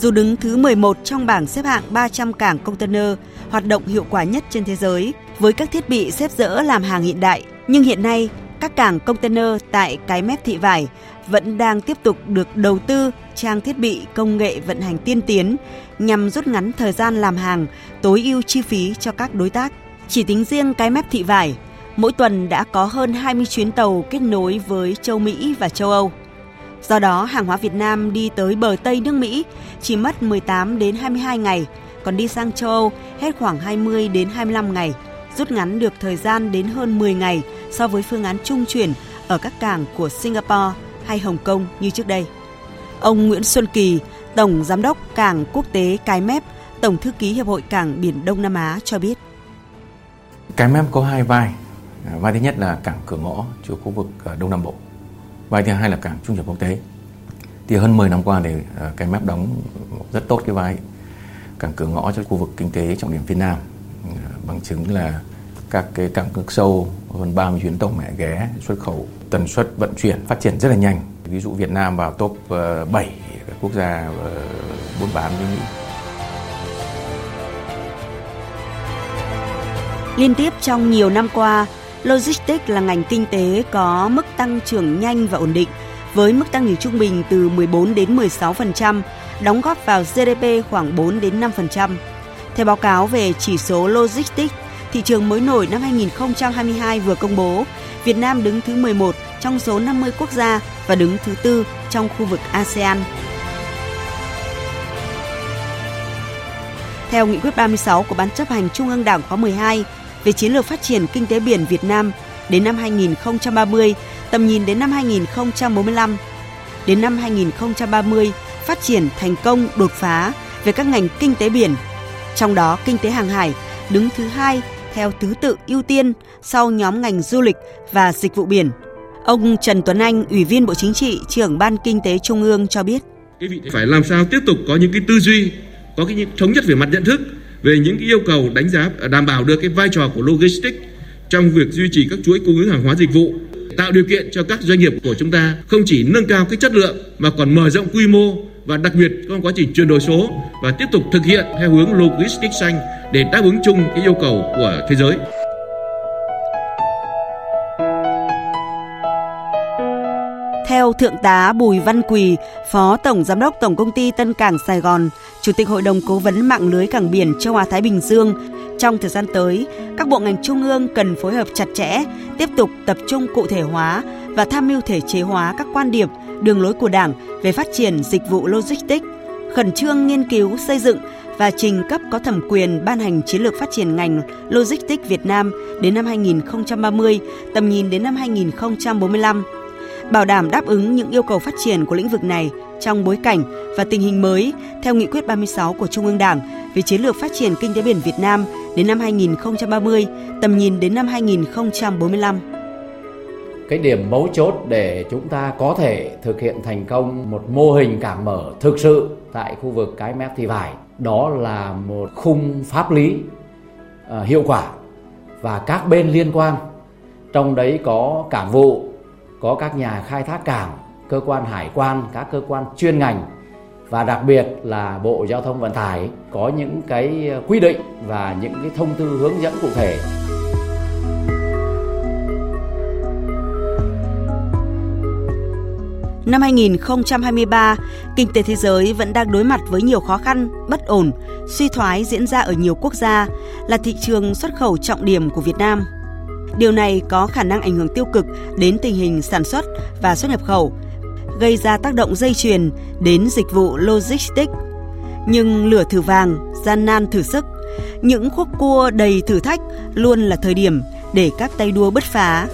Dù đứng thứ 11 trong bảng xếp hạng 300 cảng container hoạt động hiệu quả nhất trên thế giới với các thiết bị xếp dỡ làm hàng hiện đại, nhưng hiện nay các cảng container tại cái mép thị vải vẫn đang tiếp tục được đầu tư trang thiết bị công nghệ vận hành tiên tiến nhằm rút ngắn thời gian làm hàng, tối ưu chi phí cho các đối tác. Chỉ tính riêng cái mép thị vải, mỗi tuần đã có hơn 20 chuyến tàu kết nối với châu Mỹ và châu Âu. Do đó, hàng hóa Việt Nam đi tới bờ Tây nước Mỹ chỉ mất 18 đến 22 ngày, còn đi sang châu Âu hết khoảng 20 đến 25 ngày, rút ngắn được thời gian đến hơn 10 ngày so với phương án trung chuyển ở các cảng của Singapore hay Hồng Kông như trước đây. Ông Nguyễn Xuân Kỳ, Tổng Giám đốc Cảng Quốc tế Cái Mép, Tổng Thư ký Hiệp hội Cảng Biển Đông Nam Á cho biết. Cái Mép có hai vai. Vai thứ nhất là cảng cửa ngõ cho khu vực ờ, Đông Nam Bộ. Vai thứ hai là cảng trung chuyển quốc tế. Thì hơn 10 năm qua thì ờ, cái map đóng rất tốt cái vai cảng cửa ngõ cho khu vực kinh tế trọng điểm phía Nam. Ờ, bằng chứng là các cái cảng cực sâu hơn 30 chuyến tàu mẹ ghé xuất khẩu tần suất vận chuyển phát triển rất là nhanh ví dụ Việt Nam vào top ờ, 7 quốc gia buôn bán với Mỹ Liên tiếp trong nhiều năm qua, Logistics là ngành kinh tế có mức tăng trưởng nhanh và ổn định, với mức tăng trưởng trung bình từ 14 đến 16%, đóng góp vào GDP khoảng 4 đến 5%. Theo báo cáo về chỉ số Logistics, thị trường mới nổi năm 2022 vừa công bố, Việt Nam đứng thứ 11 trong số 50 quốc gia và đứng thứ tư trong khu vực ASEAN. Theo nghị quyết 36 của Ban chấp hành Trung ương Đảng khóa 12 về chiến lược phát triển kinh tế biển Việt Nam đến năm 2030, tầm nhìn đến năm 2045. Đến năm 2030, phát triển thành công đột phá về các ngành kinh tế biển, trong đó kinh tế hàng hải đứng thứ hai theo thứ tự ưu tiên sau nhóm ngành du lịch và dịch vụ biển. Ông Trần Tuấn Anh, Ủy viên Bộ Chính trị, trưởng Ban Kinh tế Trung ương cho biết. Phải làm sao tiếp tục có những cái tư duy, có cái thống nhất về mặt nhận thức về những yêu cầu đánh giá đảm bảo được cái vai trò của logistics trong việc duy trì các chuỗi cung ứng hàng hóa dịch vụ tạo điều kiện cho các doanh nghiệp của chúng ta không chỉ nâng cao cái chất lượng mà còn mở rộng quy mô và đặc biệt trong quá trình chuyển đổi số và tiếp tục thực hiện theo hướng logistics xanh để đáp ứng chung cái yêu cầu của thế giới. Theo Thượng tá Bùi Văn Quỳ, Phó Tổng Giám đốc Tổng Công ty Tân Cảng Sài Gòn, Chủ tịch Hội đồng Cố vấn Mạng lưới Cảng Biển Châu Á-Thái Bình Dương, trong thời gian tới, các bộ ngành trung ương cần phối hợp chặt chẽ, tiếp tục tập trung cụ thể hóa và tham mưu thể chế hóa các quan điểm, đường lối của Đảng về phát triển dịch vụ logistics, khẩn trương nghiên cứu xây dựng và trình cấp có thẩm quyền ban hành chiến lược phát triển ngành logistics Việt Nam đến năm 2030, tầm nhìn đến năm 2045 bảo đảm đáp ứng những yêu cầu phát triển của lĩnh vực này trong bối cảnh và tình hình mới theo nghị quyết 36 của Trung ương Đảng về chiến lược phát triển kinh tế biển Việt Nam đến năm 2030, tầm nhìn đến năm 2045. Cái điểm mấu chốt để chúng ta có thể thực hiện thành công một mô hình cảng mở thực sự tại khu vực cái mép thị vải đó là một khung pháp lý à, hiệu quả và các bên liên quan trong đấy có cảng vụ có các nhà khai thác cảng, cơ quan hải quan, các cơ quan chuyên ngành và đặc biệt là Bộ Giao thông Vận tải có những cái quy định và những cái thông tư hướng dẫn cụ thể. Năm 2023, kinh tế thế giới vẫn đang đối mặt với nhiều khó khăn, bất ổn, suy thoái diễn ra ở nhiều quốc gia, là thị trường xuất khẩu trọng điểm của Việt Nam. Điều này có khả năng ảnh hưởng tiêu cực đến tình hình sản xuất và xuất nhập khẩu, gây ra tác động dây chuyền đến dịch vụ logistics. Nhưng lửa thử vàng, gian nan thử sức, những khúc cua đầy thử thách luôn là thời điểm để các tay đua bứt phá.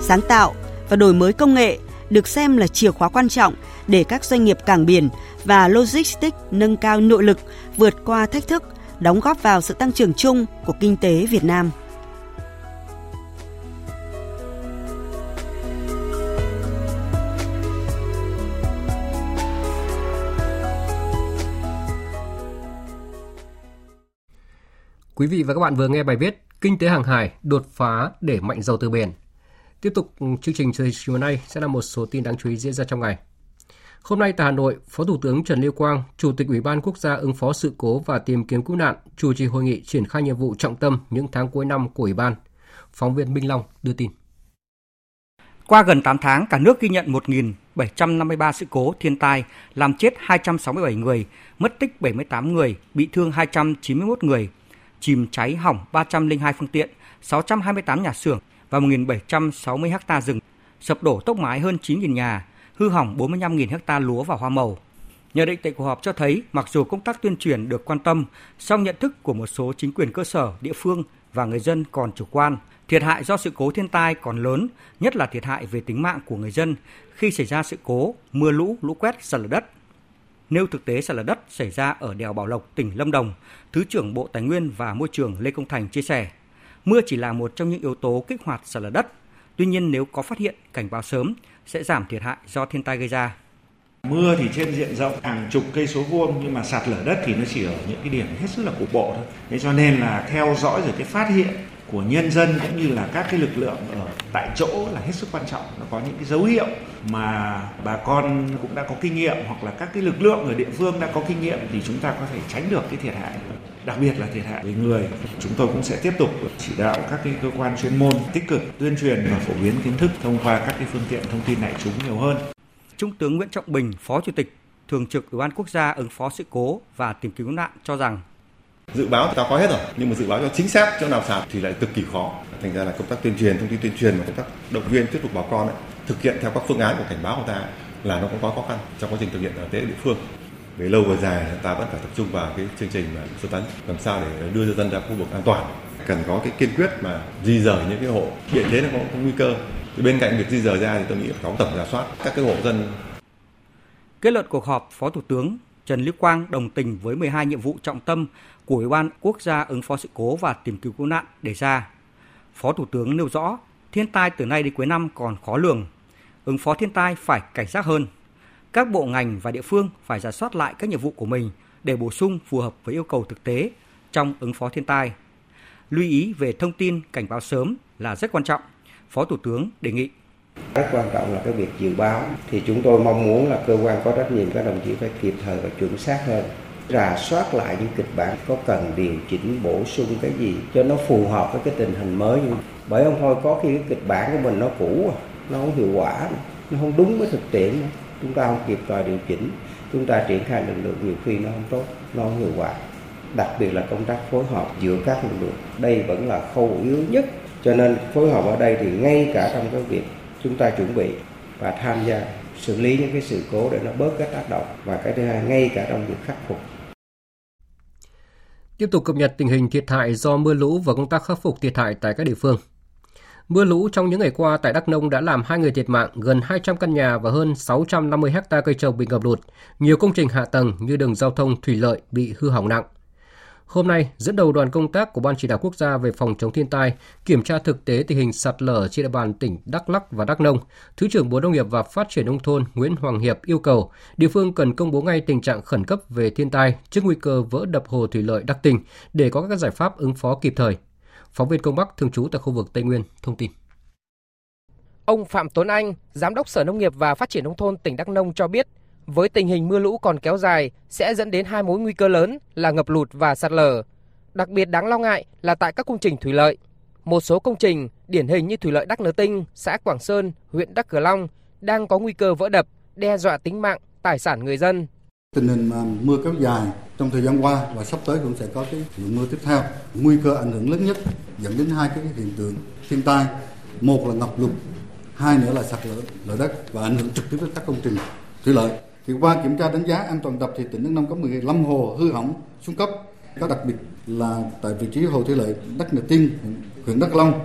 Sáng tạo và đổi mới công nghệ được xem là chìa khóa quan trọng để các doanh nghiệp cảng biển và logistics nâng cao nội lực, vượt qua thách thức, đóng góp vào sự tăng trưởng chung của kinh tế Việt Nam. Quý vị và các bạn vừa nghe bài viết Kinh tế hàng hải đột phá để mạnh giàu từ biển. Tiếp tục ừ, chương trình thời chiều nay sẽ là một số tin đáng chú ý diễn ra trong ngày. Hôm nay tại Hà Nội, Phó Thủ tướng Trần Lưu Quang, Chủ tịch Ủy ban Quốc gia ứng phó sự cố và tìm kiếm cứu nạn, chủ trì hội nghị triển khai nhiệm vụ trọng tâm những tháng cuối năm của Ủy ban. Phóng viên Minh Long đưa tin. Qua gần 8 tháng, cả nước ghi nhận 1.753 sự cố thiên tai, làm chết 267 người, mất tích 78 người, bị thương 291 người, chìm cháy hỏng 302 phương tiện, 628 nhà xưởng và 1.760 ha rừng, sập đổ tốc mái hơn 9.000 nhà, hư hỏng 45.000 ha lúa và hoa màu. Nhờ định tại cuộc họp cho thấy, mặc dù công tác tuyên truyền được quan tâm, song nhận thức của một số chính quyền cơ sở, địa phương và người dân còn chủ quan. Thiệt hại do sự cố thiên tai còn lớn, nhất là thiệt hại về tính mạng của người dân khi xảy ra sự cố mưa lũ, lũ quét, sạt lở đất Nêu thực tế sạt lở đất xảy ra ở đèo Bảo Lộc, tỉnh Lâm Đồng, Thứ trưởng Bộ Tài nguyên và Môi trường Lê Công Thành chia sẻ, mưa chỉ là một trong những yếu tố kích hoạt sạt lở đất. Tuy nhiên nếu có phát hiện cảnh báo sớm sẽ giảm thiệt hại do thiên tai gây ra. Mưa thì trên diện rộng hàng chục cây số vuông nhưng mà sạt lở đất thì nó chỉ ở những cái điểm hết sức là cục bộ thôi. Thế cho nên là theo dõi rồi cái phát hiện của nhân dân cũng như là các cái lực lượng ở tại chỗ là hết sức quan trọng. Nó có những cái dấu hiệu mà bà con cũng đã có kinh nghiệm hoặc là các cái lực lượng ở địa phương đã có kinh nghiệm thì chúng ta có thể tránh được cái thiệt hại. Đặc biệt là thiệt hại về người chúng tôi cũng sẽ tiếp tục chỉ đạo các cái cơ quan chuyên môn tích cực tuyên truyền và phổ biến kiến thức thông qua các cái phương tiện thông tin đại chúng nhiều hơn. Trung tướng Nguyễn Trọng Bình, Phó Chủ tịch Thường trực Ủy ban Quốc gia ứng phó sự cố và tìm kiếm cứu nạn cho rằng Dự báo thì ta có hết rồi, nhưng mà dự báo cho chính xác chỗ nào sạt thì lại cực kỳ khó. Thành ra là công tác tuyên truyền, thông tin tuyên truyền và công tác động viên thuyết phục bà con ấy, thực hiện theo các phương án của cảnh báo của ta là nó cũng có khó khăn trong quá trình thực hiện ở tế địa phương. Về lâu về dài ta vẫn phải tập trung vào cái chương trình mà sơ tán làm sao để đưa dân dân ra khu vực an toàn. Cần có cái kiên quyết mà di rời những cái hộ địa thế nó có, có nguy cơ. Thì bên cạnh việc di rời ra thì tôi nghĩ phải có tổng giả soát các cái hộ dân. Kết luận cuộc họp, Phó Thủ tướng Trần Lưu Quang đồng tình với 12 nhiệm vụ trọng tâm của Ủy ban Quốc gia ứng phó sự cố và tìm kiếm cứu nạn đề ra. Phó Thủ tướng nêu rõ, thiên tai từ nay đến cuối năm còn khó lường. Ứng phó thiên tai phải cảnh giác hơn. Các bộ ngành và địa phương phải giả soát lại các nhiệm vụ của mình để bổ sung phù hợp với yêu cầu thực tế trong ứng phó thiên tai. Lưu ý về thông tin cảnh báo sớm là rất quan trọng. Phó Thủ tướng đề nghị rất quan trọng là cái việc dự báo thì chúng tôi mong muốn là cơ quan có trách nhiệm các đồng chí phải kịp thời và chuẩn xác hơn rà soát lại những kịch bản có cần điều chỉnh, bổ sung cái gì cho nó phù hợp với cái tình hình mới. Bởi không thôi có khi cái kịch bản của mình nó cũ à, nó không hiệu quả, nó không đúng với thực tiễn. Chúng ta không kịp thời điều chỉnh, chúng ta triển khai lực lượng nhiều khi nó không tốt, nó không hiệu quả. Đặc biệt là công tác phối hợp giữa các lực lượng, đây vẫn là khâu yếu nhất. Cho nên phối hợp ở đây thì ngay cả trong cái việc chúng ta chuẩn bị và tham gia xử lý những cái sự cố để nó bớt cái tác động. Và cái thứ hai, ngay cả trong việc khắc phục. Tiếp tục cập nhật tình hình thiệt hại do mưa lũ và công tác khắc phục thiệt hại tại các địa phương. Mưa lũ trong những ngày qua tại Đắk Nông đã làm hai người thiệt mạng, gần 200 căn nhà và hơn 650 hecta cây trồng bị ngập lụt. Nhiều công trình hạ tầng như đường giao thông, thủy lợi bị hư hỏng nặng. Hôm nay, dẫn đầu đoàn công tác của Ban chỉ đạo quốc gia về phòng chống thiên tai kiểm tra thực tế tình hình sạt lở trên địa bàn tỉnh Đắk Lắk và Đắk Nông, Thứ trưởng Bộ Nông nghiệp và Phát triển nông thôn Nguyễn Hoàng Hiệp yêu cầu địa phương cần công bố ngay tình trạng khẩn cấp về thiên tai trước nguy cơ vỡ đập hồ thủy lợi Đắk Tình để có các giải pháp ứng phó kịp thời. Phóng viên Công Bắc thường trú tại khu vực Tây Nguyên thông tin. Ông Phạm Tuấn Anh, Giám đốc Sở Nông nghiệp và Phát triển Nông thôn tỉnh Đắk Nông cho biết, với tình hình mưa lũ còn kéo dài sẽ dẫn đến hai mối nguy cơ lớn là ngập lụt và sạt lở. Đặc biệt đáng lo ngại là tại các công trình thủy lợi. Một số công trình điển hình như thủy lợi Đắc Nớ Tinh, xã Quảng Sơn, huyện Đắc Cờ Long đang có nguy cơ vỡ đập, đe dọa tính mạng, tài sản người dân. Tình hình mưa kéo dài trong thời gian qua và sắp tới cũng sẽ có cái lượng mưa tiếp theo. Nguy cơ ảnh hưởng lớn nhất dẫn đến hai cái hiện tượng thiên tai. Một là ngập lụt, hai nữa là sạt lở lở đất và ảnh hưởng trực tiếp đến các công trình thủy lợi. Thì qua kiểm tra đánh giá an toàn đập thì tỉnh Đắk Nông có 15 hồ hư hỏng xuống cấp. Có đặc biệt là tại vị trí hồ thủy lợi Đắk Nà Tiên huyện Đắk Long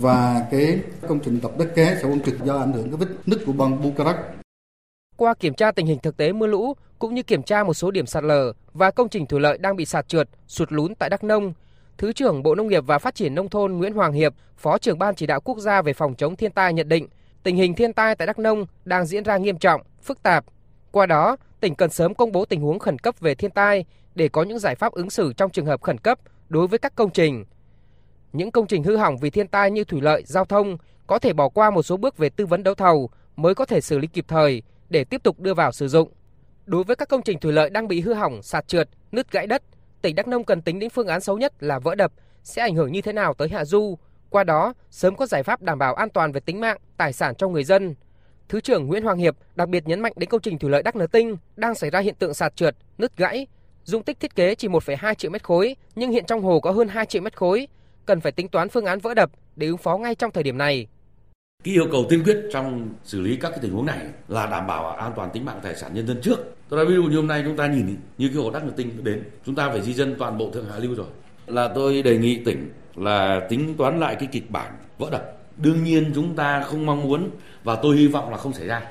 và cái công trình đập đất ké xã quân Trực do ảnh hưởng cái vết nứt của băng Bukarak. Qua kiểm tra tình hình thực tế mưa lũ cũng như kiểm tra một số điểm sạt lở và công trình thủy lợi đang bị sạt trượt, sụt lún tại Đắk Nông, Thứ trưởng Bộ Nông nghiệp và Phát triển nông thôn Nguyễn Hoàng Hiệp, Phó trưởng ban chỉ đạo quốc gia về phòng chống thiên tai nhận định, tình hình thiên tai tại Đắk Nông đang diễn ra nghiêm trọng, phức tạp. Qua đó, tỉnh cần sớm công bố tình huống khẩn cấp về thiên tai để có những giải pháp ứng xử trong trường hợp khẩn cấp đối với các công trình. Những công trình hư hỏng vì thiên tai như thủy lợi, giao thông có thể bỏ qua một số bước về tư vấn đấu thầu mới có thể xử lý kịp thời để tiếp tục đưa vào sử dụng. Đối với các công trình thủy lợi đang bị hư hỏng, sạt trượt, nứt gãy đất, tỉnh Đắk Nông cần tính đến phương án xấu nhất là vỡ đập sẽ ảnh hưởng như thế nào tới hạ du, qua đó sớm có giải pháp đảm bảo an toàn về tính mạng, tài sản cho người dân. Thứ trưởng Nguyễn Hoàng Hiệp đặc biệt nhấn mạnh đến công trình thủy lợi Đắk Nờ Tinh đang xảy ra hiện tượng sạt trượt, nứt gãy, dung tích thiết kế chỉ 1,2 triệu mét khối, nhưng hiện trong hồ có hơn 2 triệu mét khối, cần phải tính toán phương án vỡ đập để ứng phó ngay trong thời điểm này. Cái yêu cầu tiên quyết trong xử lý các cái tình huống này là đảm bảo an toàn tính mạng tài sản nhân dân trước. Tôi nói ví dụ như hôm nay chúng ta nhìn như cái hồ Đắc Nờ Tinh đến, chúng ta phải di dân toàn bộ thượng hạ lưu rồi. Là tôi đề nghị tỉnh là tính toán lại cái kịch bản vỡ đập. Đương nhiên chúng ta không mong muốn và tôi hy vọng là không xảy ra.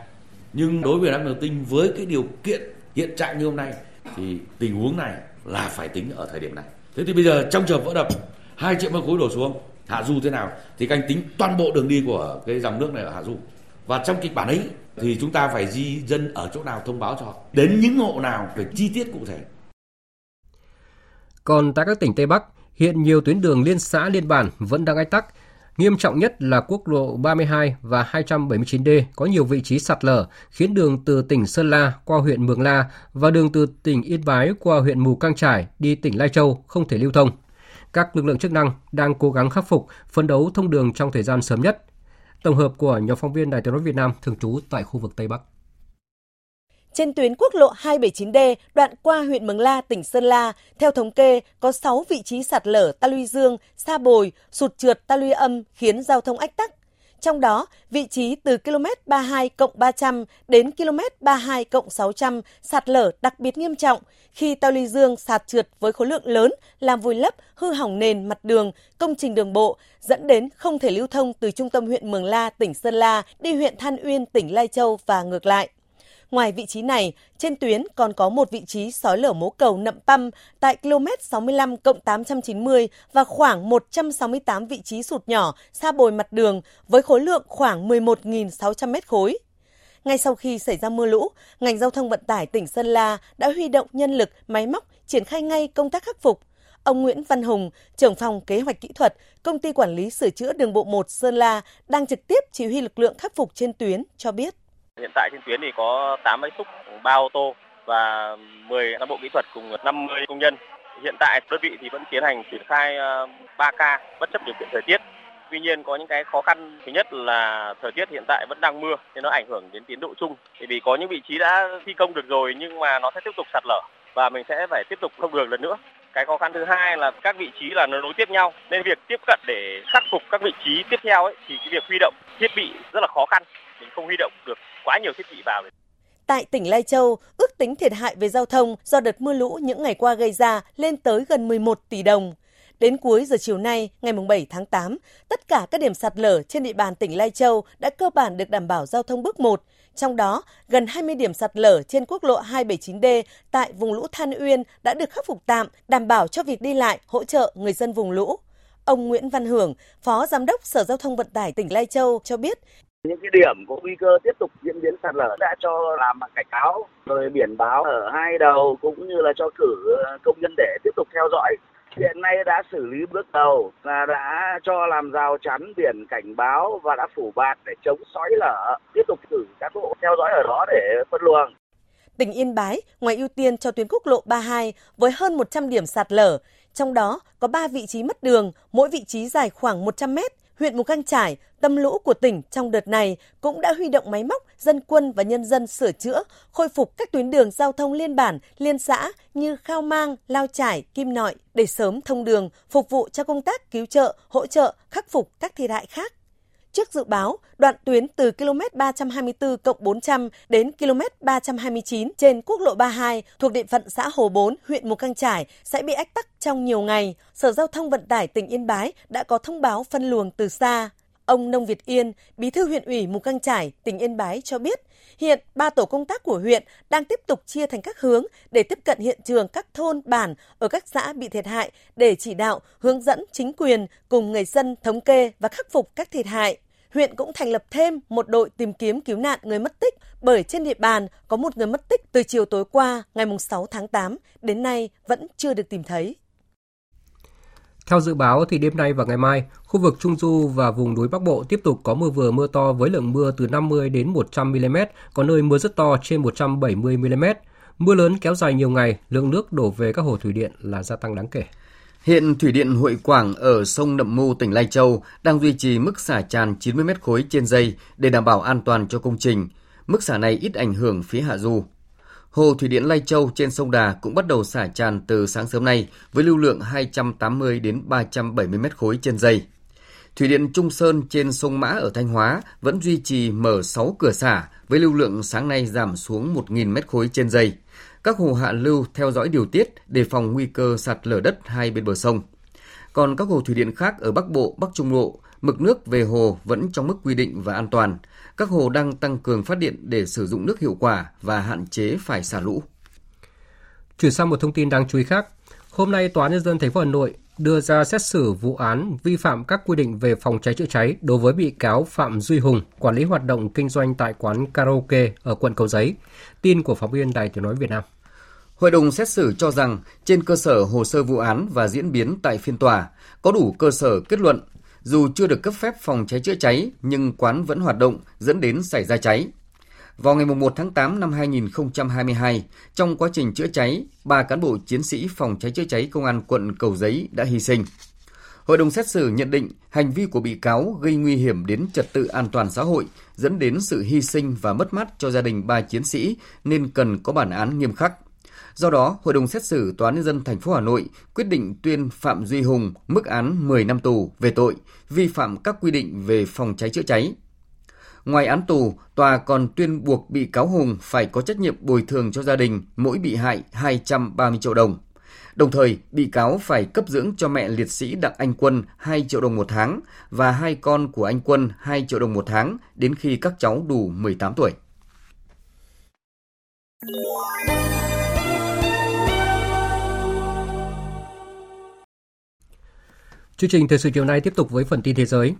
Nhưng đối với Đắc đầu Tinh, với cái điều kiện hiện trạng như hôm nay, thì tình huống này là phải tính ở thời điểm này. Thế thì bây giờ trong trường vỡ đập, hai triệu mét khối đổ xuống, hạ du thế nào thì các anh tính toàn bộ đường đi của cái dòng nước này ở hạ du và trong kịch bản ấy thì chúng ta phải di dân ở chỗ nào thông báo cho họ đến những hộ nào phải chi tiết cụ thể còn tại các tỉnh Tây Bắc, Hiện nhiều tuyến đường liên xã, liên bản vẫn đang ách tắc. Nghiêm trọng nhất là quốc lộ 32 và 279D có nhiều vị trí sạt lở, khiến đường từ tỉnh Sơn La qua huyện Mường La và đường từ tỉnh Yên Bái qua huyện Mù Căng Trải đi tỉnh Lai Châu không thể lưu thông. Các lực lượng chức năng đang cố gắng khắc phục, phấn đấu thông đường trong thời gian sớm nhất. Tổng hợp của nhóm phóng viên Đài tiếng nói Việt Nam thường trú tại khu vực Tây Bắc. Trên tuyến quốc lộ 279D đoạn qua huyện Mường La, tỉnh Sơn La, theo thống kê có 6 vị trí sạt lở ta luy dương, sa bồi, sụt trượt ta luy âm khiến giao thông ách tắc. Trong đó, vị trí từ km 32 cộng 300 đến km 32 cộng 600 sạt lở đặc biệt nghiêm trọng khi ta ly dương sạt trượt với khối lượng lớn làm vùi lấp, hư hỏng nền mặt đường, công trình đường bộ, dẫn đến không thể lưu thông từ trung tâm huyện Mường La, tỉnh Sơn La đi huyện Than Uyên, tỉnh Lai Châu và ngược lại. Ngoài vị trí này, trên tuyến còn có một vị trí sói lở mố cầu nậm păm tại km 65 cộng 890 và khoảng 168 vị trí sụt nhỏ xa bồi mặt đường với khối lượng khoảng 11.600 mét khối. Ngay sau khi xảy ra mưa lũ, ngành giao thông vận tải tỉnh Sơn La đã huy động nhân lực, máy móc, triển khai ngay công tác khắc phục. Ông Nguyễn Văn Hùng, trưởng phòng kế hoạch kỹ thuật, công ty quản lý sửa chữa đường bộ 1 Sơn La đang trực tiếp chỉ huy lực lượng khắc phục trên tuyến cho biết. Hiện tại trên tuyến thì có 8 máy xúc, 3 ô tô và 10 cán bộ kỹ thuật cùng 50 công nhân. Hiện tại đơn vị thì vẫn tiến hành triển khai ờ, 3K bất chấp điều kiện thời tiết. Tuy nhiên có những cái khó khăn thứ nhất là thời tiết hiện tại vẫn đang mưa nên nó ảnh hưởng đến tiến độ chung. Bởi vì có những vị trí đã thi công được rồi nhưng mà nó sẽ tiếp tục sạt lở và mình sẽ phải tiếp tục thông đường lần nữa. Cái khó khăn thứ hai là các vị trí là nó nối tiếp nhau nên việc tiếp cận để khắc phục các vị trí tiếp theo ấy thì cái việc huy động thiết bị rất là khó khăn. Mình không huy động được quá nhiều thiết bị vào. Tại tỉnh Lai Châu, ước tính thiệt hại về giao thông do đợt mưa lũ những ngày qua gây ra lên tới gần 11 tỷ đồng. Đến cuối giờ chiều nay, ngày 7 tháng 8, tất cả các điểm sạt lở trên địa bàn tỉnh Lai Châu đã cơ bản được đảm bảo giao thông bước 1. Trong đó, gần 20 điểm sạt lở trên quốc lộ 279D tại vùng lũ Than Uyên đã được khắc phục tạm, đảm bảo cho việc đi lại, hỗ trợ người dân vùng lũ. Ông Nguyễn Văn Hưởng, Phó Giám đốc Sở Giao thông Vận tải tỉnh Lai Châu cho biết, những cái điểm có nguy cơ tiếp tục diễn biến sạt lở đã cho làm cảnh cáo rồi biển báo ở hai đầu cũng như là cho cử ờ, công nhân để tiếp tục theo dõi. Hiện nay đã xử lý bước đầu là đã cho làm rào chắn biển cảnh báo và đã phủ bạt để chống sói lở tiếp tục cử cán bộ theo dõi ở đó để phân luồng. Tỉnh Yên Bái ngoài ưu tiên cho tuyến quốc lộ 32 với hơn 100 điểm sạt lở, trong đó có 3 vị trí mất đường, mỗi vị trí dài khoảng 100 mét, huyện Mù Căng Trải, tâm lũ của tỉnh trong đợt này cũng đã huy động máy móc, dân quân và nhân dân sửa chữa, khôi phục các tuyến đường giao thông liên bản, liên xã như Khao Mang, Lao Trải, Kim Nội để sớm thông đường, phục vụ cho công tác cứu trợ, hỗ trợ, khắc phục các thiệt hại khác. Trước dự báo, đoạn tuyến từ km 324 cộng 400 đến km 329 trên quốc lộ 32 thuộc địa phận xã Hồ 4, huyện Mù Căng Trải sẽ bị ách tắc trong nhiều ngày. Sở Giao thông Vận tải tỉnh Yên Bái đã có thông báo phân luồng từ xa. Ông Nông Việt Yên, bí thư huyện ủy Mù Căng Trải, tỉnh Yên Bái cho biết, hiện ba tổ công tác của huyện đang tiếp tục chia thành các hướng để tiếp cận hiện trường các thôn bản ở các xã bị thiệt hại để chỉ đạo, hướng dẫn chính quyền cùng người dân thống kê và khắc phục các thiệt hại. Huyện cũng thành lập thêm một đội tìm kiếm cứu nạn người mất tích bởi trên địa bàn có một người mất tích từ chiều tối qua ngày 6 tháng 8 đến nay vẫn chưa được tìm thấy. Theo dự báo thì đêm nay và ngày mai, khu vực Trung Du và vùng núi Bắc Bộ tiếp tục có mưa vừa mưa to với lượng mưa từ 50 đến 100 mm, có nơi mưa rất to trên 170 mm. Mưa lớn kéo dài nhiều ngày, lượng nước đổ về các hồ thủy điện là gia tăng đáng kể. Hiện Thủy điện Hội Quảng ở sông Nậm Mu, tỉnh Lai Châu đang duy trì mức xả tràn 90 mét khối trên giây để đảm bảo an toàn cho công trình. Mức xả này ít ảnh hưởng phía hạ du. Hồ Thủy điện Lai Châu trên sông Đà cũng bắt đầu xả tràn từ sáng sớm nay với lưu lượng 280 đến 370 mét khối trên giây. Thủy điện Trung Sơn trên sông Mã ở Thanh Hóa vẫn duy trì mở 6 cửa xả với lưu lượng sáng nay giảm xuống 1.000 mét khối trên giây. Các hồ hạ lưu theo dõi điều tiết đề phòng nguy cơ sạt lở đất hai bên bờ sông. Còn các hồ thủy điện khác ở Bắc Bộ, Bắc Trung Bộ, mực nước về hồ vẫn trong mức quy định và an toàn. Các hồ đang tăng cường phát điện để sử dụng nước hiệu quả và hạn chế phải xả lũ. Chuyển sang một thông tin đáng chú ý khác. Hôm nay, Tòa án Nhân dân thành phố Hà Nội đưa ra xét xử vụ án vi phạm các quy định về phòng cháy chữa cháy đối với bị cáo Phạm Duy Hùng, quản lý hoạt động kinh doanh tại quán karaoke ở quận Cầu Giấy. Tin của phóng viên Đài Tiếng nói Việt Nam. Hội đồng xét xử cho rằng trên cơ sở hồ sơ vụ án và diễn biến tại phiên tòa có đủ cơ sở kết luận dù chưa được cấp phép phòng cháy chữa cháy nhưng quán vẫn hoạt động dẫn đến xảy ra cháy. Vào ngày 1 tháng 8 năm 2022, trong quá trình chữa cháy, ba cán bộ chiến sĩ phòng cháy chữa cháy công an quận Cầu Giấy đã hy sinh. Hội đồng xét xử nhận định hành vi của bị cáo gây nguy hiểm đến trật tự an toàn xã hội, dẫn đến sự hy sinh và mất mát cho gia đình ba chiến sĩ nên cần có bản án nghiêm khắc. Do đó, Hội đồng xét xử Tòa án nhân dân thành phố Hà Nội quyết định tuyên Phạm Duy Hùng mức án 10 năm tù về tội vi phạm các quy định về phòng cháy chữa cháy. Ngoài án tù, tòa còn tuyên buộc bị cáo Hùng phải có trách nhiệm bồi thường cho gia đình mỗi bị hại 230 triệu đồng. Đồng thời, bị cáo phải cấp dưỡng cho mẹ liệt sĩ Đặng Anh Quân 2 triệu đồng một tháng và hai con của anh Quân 2 triệu đồng một tháng đến khi các cháu đủ 18 tuổi. Chương trình thời sự chiều nay tiếp tục với phần tin thế giới.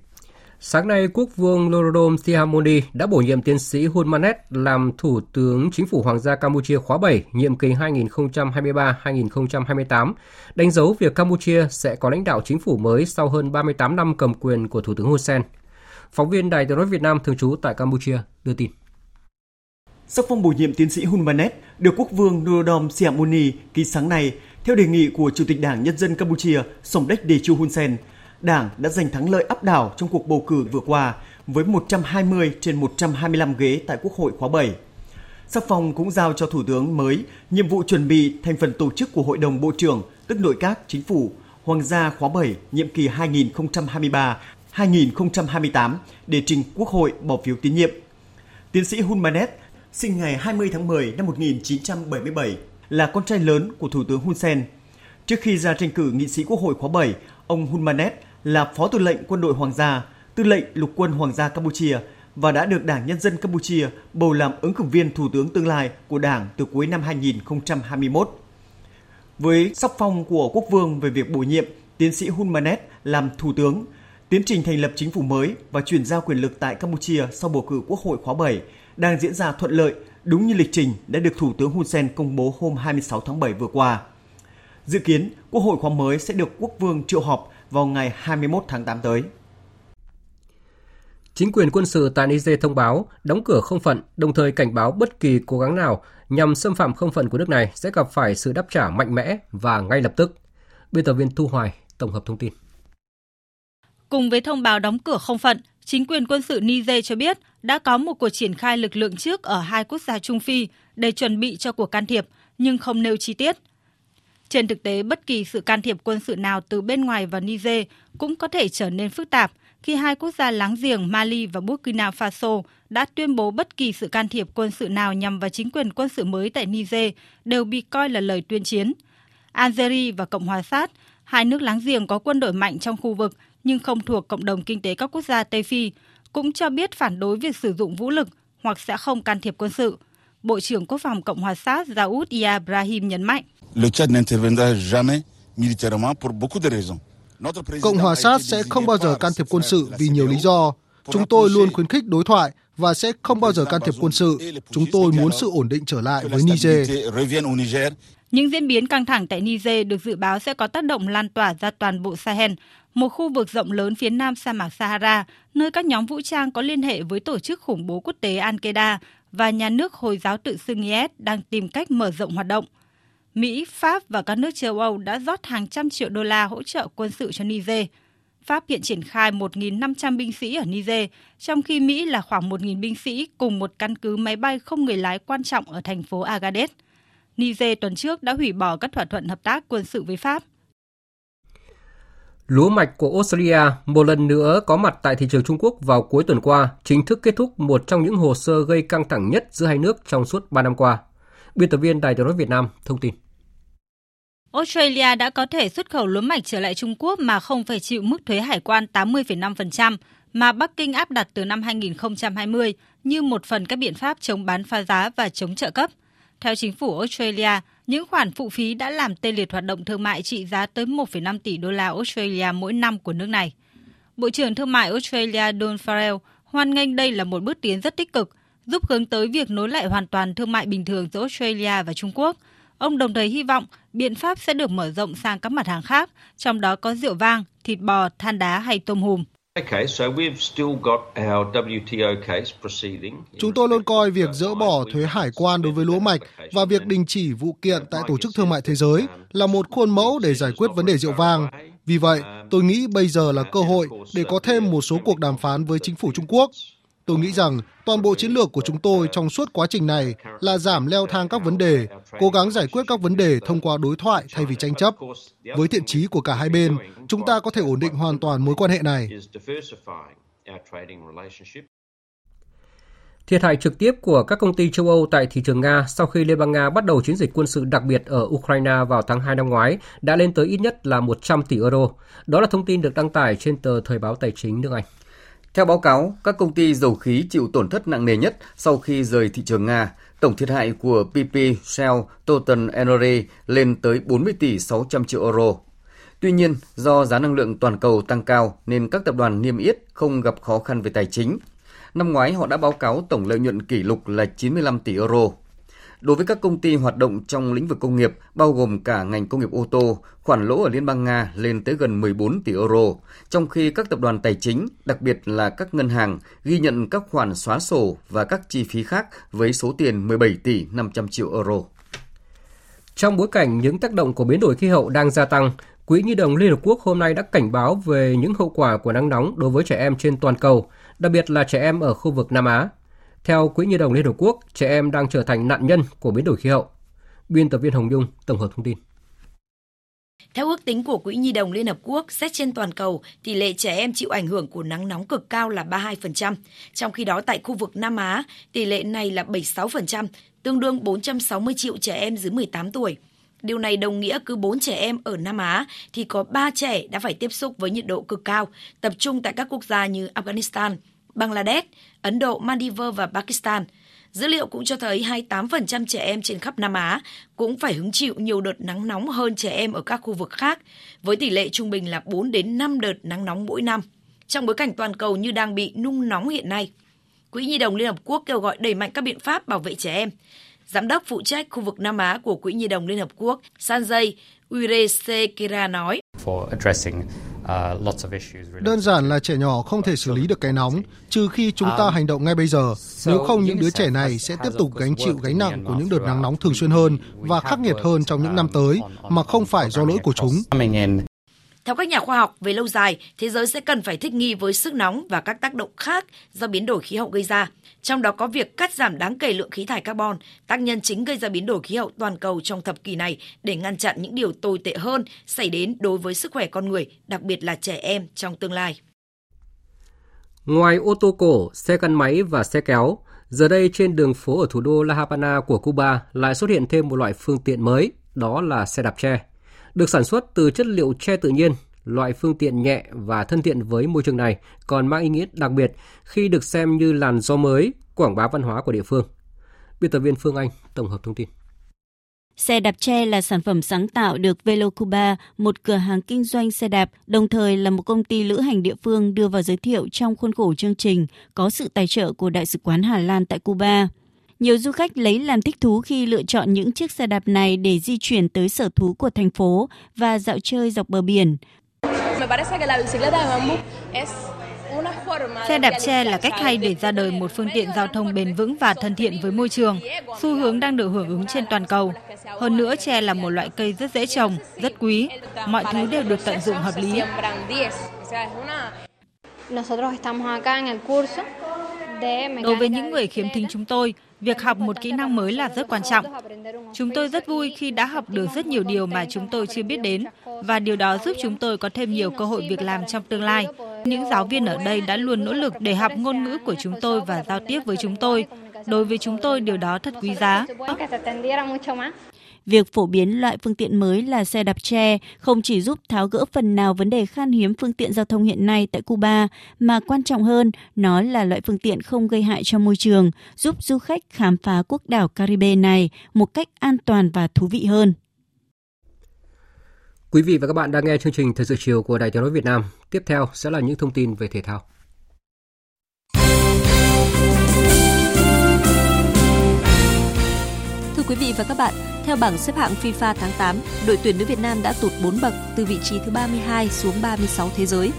Sáng nay, Quốc vương Norodom Sihamoni đã bổ nhiệm tiến sĩ Hun Manet làm Thủ tướng Chính phủ Hoàng gia Campuchia khóa 7, nhiệm kỳ 2023-2028, đánh dấu việc Campuchia sẽ có lãnh đạo chính phủ mới sau hơn 38 năm cầm quyền của Thủ tướng Hun Sen. Phóng viên Đài tiếng nói Việt Nam thường trú tại Campuchia đưa tin. Sắc phong bổ nhiệm tiến sĩ Hun Manet được Quốc vương Norodom Sihamoni ký sáng nay theo đề nghị của Chủ tịch Đảng Nhân dân Campuchia Somdech Techo Hun Sen, Đảng đã giành thắng lợi áp đảo trong cuộc bầu cử vừa qua với 120 trên 125 ghế tại Quốc hội khóa 7. Sắc phong cũng giao cho Thủ tướng mới nhiệm vụ chuẩn bị thành phần tổ chức của Hội đồng Bộ trưởng, tức nội các chính phủ, Hoàng gia khóa 7, nhiệm kỳ 2023-2028 để trình Quốc hội bỏ phiếu tín nhiệm. Tiến sĩ Hun Manet sinh ngày 20 tháng 10 năm 1977 là con trai lớn của Thủ tướng Hun Sen. Trước khi ra tranh cử nghị sĩ Quốc hội khóa 7, ông Hun Manet là Phó Tư lệnh Quân đội Hoàng gia, Tư lệnh Lục quân Hoàng gia Campuchia và đã được Đảng Nhân dân Campuchia bầu làm ứng cử viên Thủ tướng tương lai của Đảng từ cuối năm 2021. Với sóc phong của Quốc vương về việc bổ nhiệm tiến sĩ Hun Manet làm Thủ tướng, tiến trình thành lập chính phủ mới và chuyển giao quyền lực tại Campuchia sau bầu cử Quốc hội khóa 7 đang diễn ra thuận lợi đúng như lịch trình đã được Thủ tướng Hun Sen công bố hôm 26 tháng 7 vừa qua. Dự kiến, Quốc hội khóa mới sẽ được Quốc vương triệu họp vào ngày 21 tháng 8 tới. Chính quyền quân sự tại Niger thông báo đóng cửa không phận, đồng thời cảnh báo bất kỳ cố gắng nào nhằm xâm phạm không phận của nước này sẽ gặp phải sự đáp trả mạnh mẽ và ngay lập tức. Biên tập viên Thu Hoài tổng hợp thông tin. Cùng với thông báo đóng cửa không phận, chính quyền quân sự Niger cho biết đã có một cuộc triển khai lực lượng trước ở hai quốc gia Trung Phi để chuẩn bị cho cuộc can thiệp, nhưng không nêu chi tiết. Trên thực tế, bất kỳ sự can thiệp quân sự nào từ bên ngoài vào Niger cũng có thể trở nên phức tạp khi hai quốc gia láng giềng Mali và Burkina Faso đã tuyên bố bất kỳ sự can thiệp quân sự nào nhằm vào chính quyền quân sự mới tại Niger đều bị coi là lời tuyên chiến. Algeria và Cộng hòa Sát, hai nước láng giềng có quân đội mạnh trong khu vực nhưng không thuộc cộng đồng kinh tế các quốc gia Tây Phi, cũng cho biết phản đối việc sử dụng vũ lực hoặc sẽ không can thiệp quân sự. Bộ trưởng Quốc phòng Cộng hòa Sát Daoud Ibrahim nhấn mạnh. Cộng hòa Sát sẽ không bao giờ can thiệp quân sự vì nhiều lý do. Chúng tôi luôn khuyến khích đối thoại và sẽ không bao giờ can thiệp quân sự. Chúng tôi muốn sự ổn định trở lại với Niger. Những diễn biến căng thẳng tại Niger được dự báo sẽ có tác động lan tỏa ra toàn bộ Sahel, một khu vực rộng lớn phía nam sa mạc Sahara, nơi các nhóm vũ trang có liên hệ với tổ chức khủng bố quốc tế Al-Qaeda và nhà nước Hồi giáo tự xưng IS đang tìm cách mở rộng hoạt động. Mỹ, Pháp và các nước châu Âu đã rót hàng trăm triệu đô la hỗ trợ quân sự cho Niger. Pháp hiện triển khai 1.500 binh sĩ ở Niger, trong khi Mỹ là khoảng 1.000 binh sĩ cùng một căn cứ máy bay không người lái quan trọng ở thành phố Agadez. Niger tuần trước đã hủy bỏ các thỏa thuận hợp tác quân sự với Pháp. Lúa mạch của Australia một lần nữa có mặt tại thị trường Trung Quốc vào cuối tuần qua, chính thức kết thúc một trong những hồ sơ gây căng thẳng nhất giữa hai nước trong suốt 3 năm qua. Biên tập viên Đài tiếng nói Việt Nam thông tin. Australia đã có thể xuất khẩu lúa mạch trở lại Trung Quốc mà không phải chịu mức thuế hải quan 80,5% mà Bắc Kinh áp đặt từ năm 2020 như một phần các biện pháp chống bán phá giá và chống trợ cấp. Theo chính phủ Australia, những khoản phụ phí đã làm tê liệt hoạt động thương mại trị giá tới 1,5 tỷ đô la Australia mỗi năm của nước này. Bộ trưởng Thương mại Australia Don Farrell hoan nghênh đây là một bước tiến rất tích cực, giúp hướng tới việc nối lại hoàn toàn thương mại bình thường giữa Australia và Trung Quốc. Ông đồng thời hy vọng biện pháp sẽ được mở rộng sang các mặt hàng khác, trong đó có rượu vang, thịt bò, than đá hay tôm hùm. Chúng tôi luôn coi việc dỡ bỏ thuế hải quan đối với lúa mạch và việc đình chỉ vụ kiện tại Tổ chức Thương mại Thế giới là một khuôn mẫu để giải quyết vấn đề rượu vang. Vì vậy, tôi nghĩ bây giờ là cơ hội để có thêm một số cuộc đàm phán với chính phủ Trung Quốc. Tôi nghĩ rằng toàn bộ chiến lược của chúng tôi trong suốt quá trình này là giảm leo thang các vấn đề, cố gắng giải quyết các vấn đề thông qua đối thoại thay vì tranh chấp. Với thiện trí của cả hai bên, chúng ta có thể ổn định hoàn toàn mối quan hệ này. Thiệt hại trực tiếp của các công ty châu Âu tại thị trường Nga sau khi Liên bang Nga bắt đầu chiến dịch quân sự đặc biệt ở Ukraine vào tháng 2 năm ngoái đã lên tới ít nhất là 100 tỷ euro. Đó là thông tin được đăng tải trên tờ Thời báo Tài chính nước Anh. Theo báo cáo, các công ty dầu khí chịu tổn thất nặng nề nhất sau khi rời thị trường Nga. Tổng thiệt hại của PP, Shell, Total Energy lên tới 40 tỷ 600 triệu euro. Tuy nhiên, do giá năng lượng toàn cầu tăng cao nên các tập đoàn niêm yết không gặp khó khăn về tài chính. Năm ngoái họ đã báo cáo tổng lợi nhuận kỷ lục là 95 tỷ euro. Đối với các công ty hoạt động trong lĩnh vực công nghiệp, bao gồm cả ngành công nghiệp ô tô, khoản lỗ ở Liên bang Nga lên tới gần 14 tỷ euro, trong khi các tập đoàn tài chính, đặc biệt là các ngân hàng, ghi nhận các khoản xóa sổ và các chi phí khác với số tiền 17 tỷ 500 triệu euro. Trong bối cảnh những tác động của biến đổi khí hậu đang gia tăng, Quỹ Nhi đồng Liên Hợp Quốc hôm nay đã cảnh báo về những hậu quả của nắng nóng đối với trẻ em trên toàn cầu, đặc biệt là trẻ em ở khu vực Nam Á. Theo Quỹ Nhi đồng Liên Hợp Quốc, trẻ em đang trở thành nạn nhân của biến đổi khí hậu. Biên tập viên Hồng Dung tổng hợp thông tin. Theo ước tính của Quỹ Nhi đồng Liên Hợp Quốc, xét trên toàn cầu, tỷ lệ trẻ em chịu ảnh hưởng của nắng nóng cực cao là 32%. Trong khi đó tại khu vực Nam Á, tỷ lệ này là 76%, tương đương 460 triệu trẻ em dưới 18 tuổi. Điều này đồng nghĩa cứ 4 trẻ em ở Nam Á thì có 3 trẻ đã phải tiếp xúc với nhiệt độ cực cao, tập trung tại các quốc gia như Afghanistan, Bangladesh, Ấn Độ, Maldives và Pakistan. Dữ liệu cũng cho thấy 28% trẻ em trên khắp Nam Á cũng phải hứng chịu nhiều đợt nắng nóng hơn trẻ em ở các khu vực khác, với tỷ lệ trung bình là 4 đến 5 đợt nắng nóng mỗi năm, trong bối cảnh toàn cầu như đang bị nung nóng hiện nay. Quỹ Nhi đồng Liên Hợp Quốc kêu gọi đẩy mạnh các biện pháp bảo vệ trẻ em. Giám đốc phụ trách khu vực Nam Á của Quỹ Nhi đồng Liên Hợp Quốc Sanjay Wiresekera nói. Đơn giản là trẻ nhỏ không thể xử lý được cái nóng, trừ khi chúng ta hành động ngay bây giờ. Nếu không, những đứa trẻ này sẽ tiếp tục gánh chịu gánh nặng của những đợt nắng nóng thường xuyên hơn và khắc nghiệt hơn trong những năm tới, mà không phải do lỗi của chúng. Theo các nhà khoa học, về lâu dài, thế giới sẽ cần phải thích nghi với sức nóng và các tác động khác do biến đổi khí hậu gây ra. Trong đó có việc cắt giảm đáng kể lượng khí thải carbon, tác nhân chính gây ra biến đổi khí hậu toàn cầu trong thập kỷ này để ngăn chặn những điều tồi tệ hơn xảy đến đối với sức khỏe con người, đặc biệt là trẻ em trong tương lai. Ngoài ô tô cổ, xe gắn máy và xe kéo, giờ đây trên đường phố ở thủ đô La Habana của Cuba lại xuất hiện thêm một loại phương tiện mới, đó là xe đạp tre. Được sản xuất từ chất liệu tre tự nhiên, loại phương tiện nhẹ và thân thiện với môi trường này còn mang ý nghĩa đặc biệt khi được xem như làn gió mới quảng bá văn hóa của địa phương. Biên tập viên Phương Anh tổng hợp thông tin. Xe đạp tre là sản phẩm sáng tạo được Velo Cuba, một cửa hàng kinh doanh xe đạp, đồng thời là một công ty lữ hành địa phương đưa vào giới thiệu trong khuôn khổ chương trình có sự tài trợ của Đại sứ quán Hà Lan tại Cuba. Nhiều du khách lấy làm thích thú khi lựa chọn những chiếc xe đạp này để di chuyển tới sở thú của thành phố và dạo chơi dọc bờ biển. Xe đạp tre là cách hay để ra đời một phương tiện giao thông bền vững và thân thiện với môi trường, xu hướng đang được hưởng ứng trên toàn cầu. Hơn nữa, tre là một loại cây rất dễ trồng, rất quý, mọi thứ đều được tận dụng hợp lý. Đối với những người khiếm thính chúng tôi, việc học một kỹ năng mới là rất quan trọng. Chúng tôi rất vui khi đã học được rất nhiều điều mà chúng tôi chưa biết đến và điều đó giúp chúng tôi có thêm nhiều cơ hội việc làm trong tương lai. Những giáo viên ở đây đã luôn nỗ lực để học ngôn ngữ của chúng tôi và giao tiếp với chúng tôi. Đối với chúng tôi, điều đó thật quý giá. Việc phổ biến loại phương tiện mới là xe đạp tre không chỉ giúp tháo gỡ phần nào vấn đề khan hiếm phương tiện giao thông hiện nay tại Cuba, mà quan trọng hơn, nó là loại phương tiện không gây hại cho môi trường, giúp du khách khám phá quốc đảo Caribe này một cách an toàn và thú vị hơn. Quý vị và các bạn đang nghe chương trình Thời sự chiều của Đài Tiếng nói Việt Nam. Tiếp theo sẽ là những thông tin về thể thao. Quý vị và các bạn, theo bảng xếp hạng FIFA tháng 8, đội tuyển nữ Việt Nam đã tụt 4 bậc từ vị trí thứ 32 xuống 36 thế giới.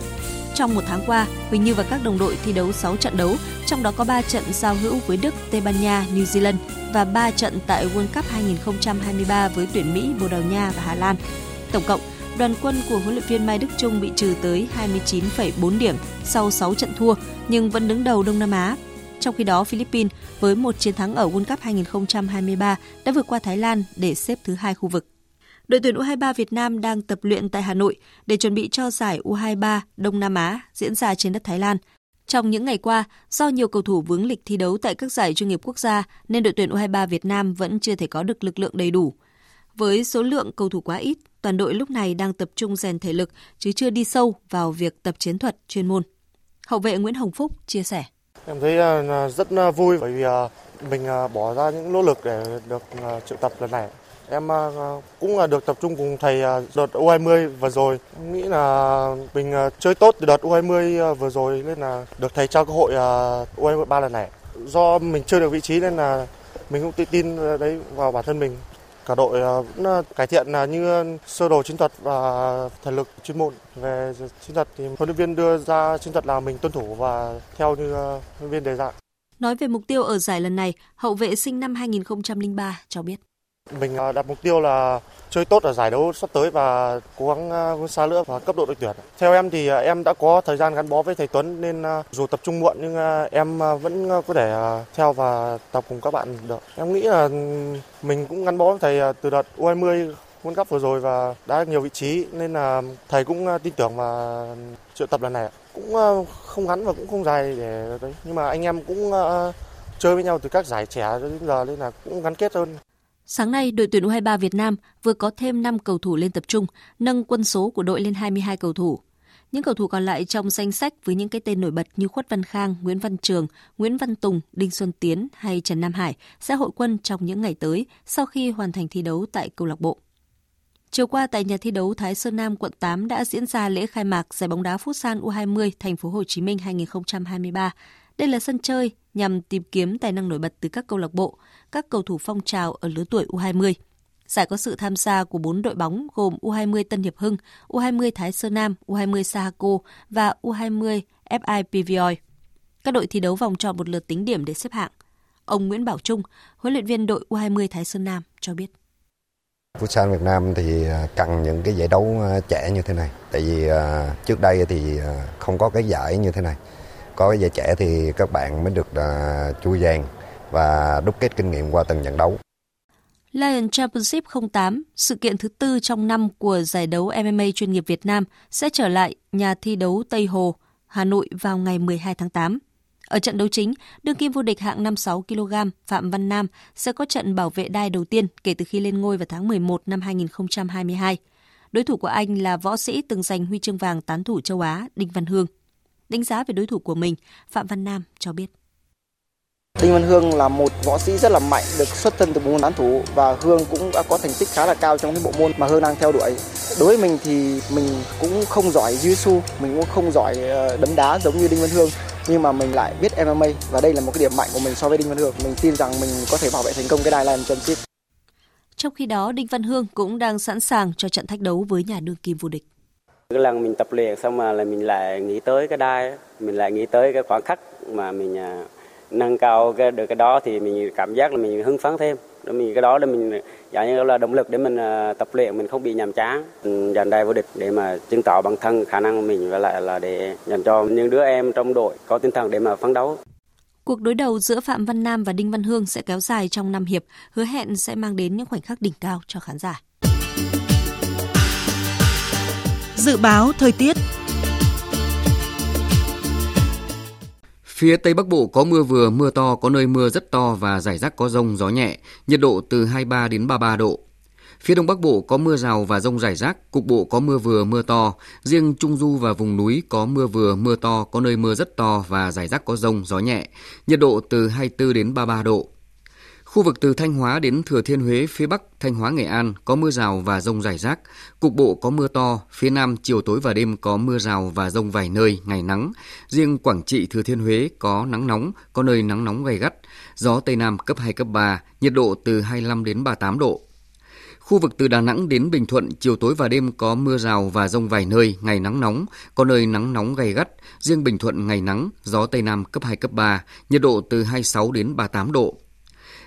Trong một tháng qua, Huỳnh Như và các đồng đội thi đấu 6 trận đấu, trong đó có 3 trận giao hữu với Đức, Tây Ban Nha, New Zealand và 3 trận tại World Cup 2023 với tuyển Mỹ, Bồ Đào Nha và Hà Lan. Tổng cộng, đoàn quân của huấn luyện viên Mai Đức Chung bị trừ tới 29,4 điểm sau 6 trận thua nhưng vẫn đứng đầu Đông Nam Á. Trong khi đó, Philippines với một chiến thắng ở World Cup 2023 đã vượt qua Thái Lan để xếp thứ hai khu vực. Đội tuyển U23 Việt Nam đang tập luyện tại Hà Nội để chuẩn bị cho giải U23 Đông Nam Á diễn ra trên đất Thái Lan. Trong những ngày qua, do nhiều cầu thủ vướng lịch thi đấu tại các giải chuyên nghiệp quốc gia nên đội tuyển U23 Việt Nam vẫn chưa thể có được lực lượng đầy đủ. Với số lượng cầu thủ quá ít, toàn đội lúc này đang tập trung rèn thể lực chứ chưa đi sâu vào việc tập chiến thuật chuyên môn. Hậu vệ Nguyễn Hồng Phúc chia sẻ. Em thấy à, rất à, vui bởi vì à, mình bỏ ra những nỗ lực để được triệu tập lần này. Em cũng được tập trung cùng thầy đợt U20 vừa rồi. Em nghĩ là mình chơi tốt từ đợt U20 vừa rồi nên là được thầy trao cơ hội U23 lần này. Do mình chưa được vị trí nên là mình cũng tự tin đấy, vào bản thân mình cả đội ờ, vẫn ờ, cải thiện là như sơ đồ chiến thuật và thể lực chuyên môn về chiến thuật thì huấn luyện viên đưa ra chiến thuật là mình tuân thủ và theo như huấn luyện viên đề ra. Nói về mục tiêu ở giải lần này, hậu vệ sinh năm 2003 cho biết. Mình đặt mục tiêu là chơi tốt ở giải đấu sắp tới và cố gắng à, vươn xa nữa vào cấp độ đội tuyển. Theo em thì à, em đã có thời gian gắn bó với thầy Tuấn nên à, dù tập trung muộn nhưng em vẫn có thể theo và tập cùng các bạn được. Em nghĩ là ừ, mình cũng gắn bó với thầy từ đợt U20 World Cup vừa rồi và đã nhiều vị trí nên là thầy cũng tin tưởng và triệu tập lần này cũng không ngắn và cũng không dài để đấy, nhưng mà anh em cũng chơi với nhau từ các giải trẻ đến giờ nên là cũng gắn kết hơn. Sáng nay, đội tuyển U23 Việt Nam vừa có thêm 5 cầu thủ lên tập trung, nâng quân số của đội lên 22 cầu thủ. Những cầu thủ còn lại trong danh sách với những cái tên nổi bật như Khuất Văn Khang, Nguyễn Văn Trường, Nguyễn Văn Tùng, Đinh Xuân Tiến hay Trần Nam Hải sẽ hội quân trong những ngày tới sau khi hoàn thành thi đấu tại câu lạc bộ. Chiều qua tại nhà thi đấu Thái Sơn Nam quận 8 đã diễn ra lễ khai mạc giải bóng đá Futsal U20 Thành phố Hồ Chí Minh 2023. Đây là sân chơi nhằm tìm kiếm tài năng nổi bật từ các câu lạc bộ, các cầu thủ phong trào ở lứa tuổi U20. Giải có sự tham gia của 4 đội bóng gồm U20 Tân Hiệp Hưng, U20 Thái Sơn Nam, U20 Sahako và U20 FI PVOI. Các đội thi đấu vòng tròn một lượt tính điểm để xếp hạng. Ông Nguyễn Bảo Trung, huấn luyện viên đội U20 Thái Sơn Nam cho biết. Futsal Việt Nam thì à, cần những cái giải đấu à, trẻ như thế này. Tại vì à, trước đây thì không có cái giải như thế này. Có cái giải trẻ thì các bạn mới được chui vàng và đúc kết kinh nghiệm qua từng trận đấu. Lion Championship 08, sự kiện thứ tư trong năm của giải đấu MMA chuyên nghiệp Việt Nam sẽ trở lại nhà thi đấu Tây Hồ, Hà Nội vào ngày 12 tháng 8. Ở trận đấu chính, đương kim vô địch hạng 56 kg Phạm Văn Nam sẽ có trận bảo vệ đai đầu tiên kể từ khi lên ngôi vào tháng 11 năm 2022. Đối thủ của anh là võ sĩ từng giành huy chương vàng tán thủ châu Á Đinh Văn Hương. Đánh giá về đối thủ của mình, Phạm Văn Nam cho biết. Đinh Văn Hương là một võ sĩ rất là mạnh, được xuất thân từ bộ môn tán thủ và Hương cũng đã có thành tích khá là cao trong cái bộ môn mà Hương đang theo đuổi. Đối với mình thì mình cũng không giỏi jiu-jitsu, mình cũng không giỏi ờ, đấm đá giống như Đinh Văn Hương, nhưng mà mình lại biết MMA và đây là một cái điểm mạnh của mình so với Đinh Văn Hương. Mình tin rằng mình có thể bảo vệ thành công cái đài Lion Championship. Trong khi đó, Đinh Văn Hương cũng đang sẵn sàng cho trận thách đấu với nhà đương kim vô địch. Cái lần mình tập luyện xong mà là mình lại nghĩ tới cái đai, mình lại nghĩ tới cái khoảng khắc mà mình à, nâng cao cái được cái đó thì mình cảm giác là mình hưng phấn thêm. Để mình cái đó để mình dạng như là động lực để mình uh, tập luyện mình không bị nhàm chán. Giành đai vô địch để mà chứng tỏ bản thân khả năng của mình và lại là để dành cho những đứa em trong đội có tinh thần để mà phấn đấu. Cuộc đối đầu giữa Phạm Văn Nam và Đinh Văn Hương sẽ kéo dài trong năm hiệp, hứa hẹn sẽ mang đến những khoảnh khắc đỉnh cao cho khán giả. Dự báo thời tiết Phía Tây Bắc Bộ có mưa vừa, mưa to, có nơi mưa rất to và rải rác có rông, gió nhẹ, nhiệt độ từ 23 đến 33 độ. Phía Đông Bắc Bộ có mưa rào và rông rải rác, cục bộ có mưa vừa, mưa to. Riêng Trung Du và vùng núi có mưa vừa, mưa to, có nơi mưa rất to và rải rác có rông, gió nhẹ. Nhiệt độ từ 24 đến 33 độ. Khu vực từ Thanh Hóa đến Thừa Thiên Huế, phía Bắc, Thanh Hóa, Nghệ An có mưa rào và rông rải rác. Cục bộ có mưa to, phía Nam chiều tối và đêm có mưa rào và rông vài nơi, ngày nắng. Riêng Quảng Trị, Thừa Thiên Huế có nắng nóng, có nơi nắng nóng gay gắt. Gió Tây Nam cấp 2, cấp 3, nhiệt độ từ 25 đến 38 độ. Khu vực từ Đà Nẵng đến Bình Thuận, chiều tối và đêm có mưa rào và rông vài nơi, ngày nắng nóng, có nơi nắng nóng gay gắt. Riêng Bình Thuận ngày nắng, gió Tây Nam cấp 2, cấp 3, nhiệt độ từ 26 đến 38 độ.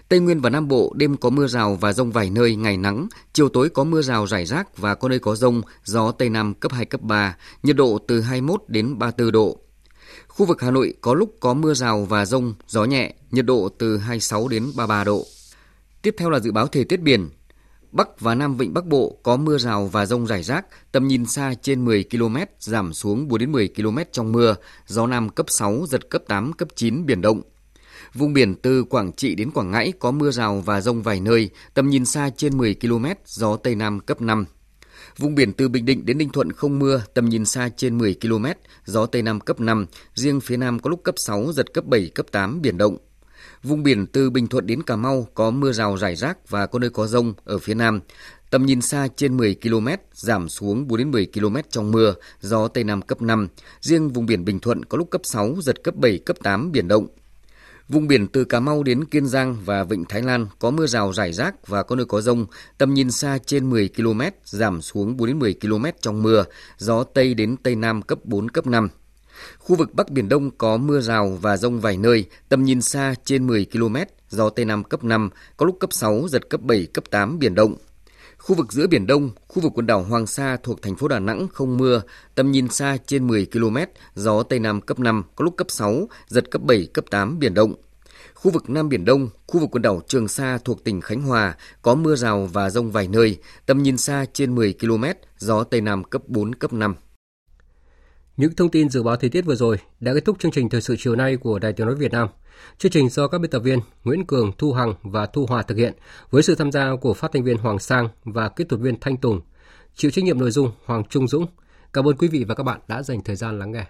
Tây Nguyên và Nam Bộ đêm có mưa rào và rông vài nơi, ngày nắng, chiều tối có mưa rào rải rác và có nơi có rông, gió Tây Nam cấp 2, cấp 3, nhiệt độ từ 21 đến 34 độ. Khu vực Hà Nội có lúc có mưa rào và rông, gió nhẹ, nhiệt độ từ 26 đến 33 độ. Tiếp theo là dự báo thời tiết biển. Bắc và Nam Vịnh Bắc Bộ có mưa rào và rông rải rác, tầm nhìn xa trên 10 km, giảm xuống 4 đến 10 km trong mưa, gió Nam cấp 6, giật cấp 8, cấp 9, biển động. Vùng biển từ Quảng Trị đến Quảng Ngãi có mưa rào và rông vài nơi, tầm nhìn xa trên 10 km, gió Tây Nam cấp 5. Vùng biển từ Bình Định đến Ninh Thuận không mưa, tầm nhìn xa trên 10 km, gió Tây Nam cấp 5, riêng phía Nam có lúc cấp 6, giật cấp 7, cấp 8, biển động. Vùng biển từ Bình Thuận đến Cà Mau có mưa rào rải rác và có nơi có rông ở phía Nam. Tầm nhìn xa trên 10 km, giảm xuống 4 đến 10 km trong mưa, gió Tây Nam cấp 5. Riêng vùng biển Bình Thuận có lúc cấp 6, giật cấp 7, cấp 8, biển động. Vùng biển từ Cà Mau đến Kiên Giang và Vịnh Thái Lan có mưa rào rải rác và có nơi có rông, tầm nhìn xa trên 10 km, giảm xuống 4 đến 10 km trong mưa, gió Tây đến Tây Nam cấp 4, cấp 5. Khu vực Bắc Biển Đông có mưa rào và rông vài nơi, tầm nhìn xa trên 10 km, gió Tây Nam cấp 5, có lúc cấp 6, giật cấp 7, cấp 8, biển động. Khu vực giữa Biển Đông, khu vực quần đảo Hoàng Sa thuộc thành phố Đà Nẵng không mưa, tầm nhìn xa trên 10 km, gió Tây Nam cấp 5, có lúc cấp 6, giật cấp 7, cấp 8, biển động. Khu vực Nam Biển Đông, khu vực quần đảo Trường Sa thuộc tỉnh Khánh Hòa có mưa rào và rông vài nơi, tầm nhìn xa trên 10 km, gió Tây Nam cấp 4, cấp 5. Những thông tin dự báo thời tiết vừa rồi đã kết thúc chương trình thời sự chiều nay của Đài Tiếng nói Việt Nam. Chương trình do các biên tập viên Nguyễn Cường, Thu Hằng và Thu Hòa thực hiện với sự tham gia của phát thanh viên Hoàng Sang và kỹ thuật viên Thanh Tùng. Chịu trách nhiệm nội dung Hoàng Trung Dũng. Cảm ơn quý vị và các bạn đã dành thời gian lắng nghe.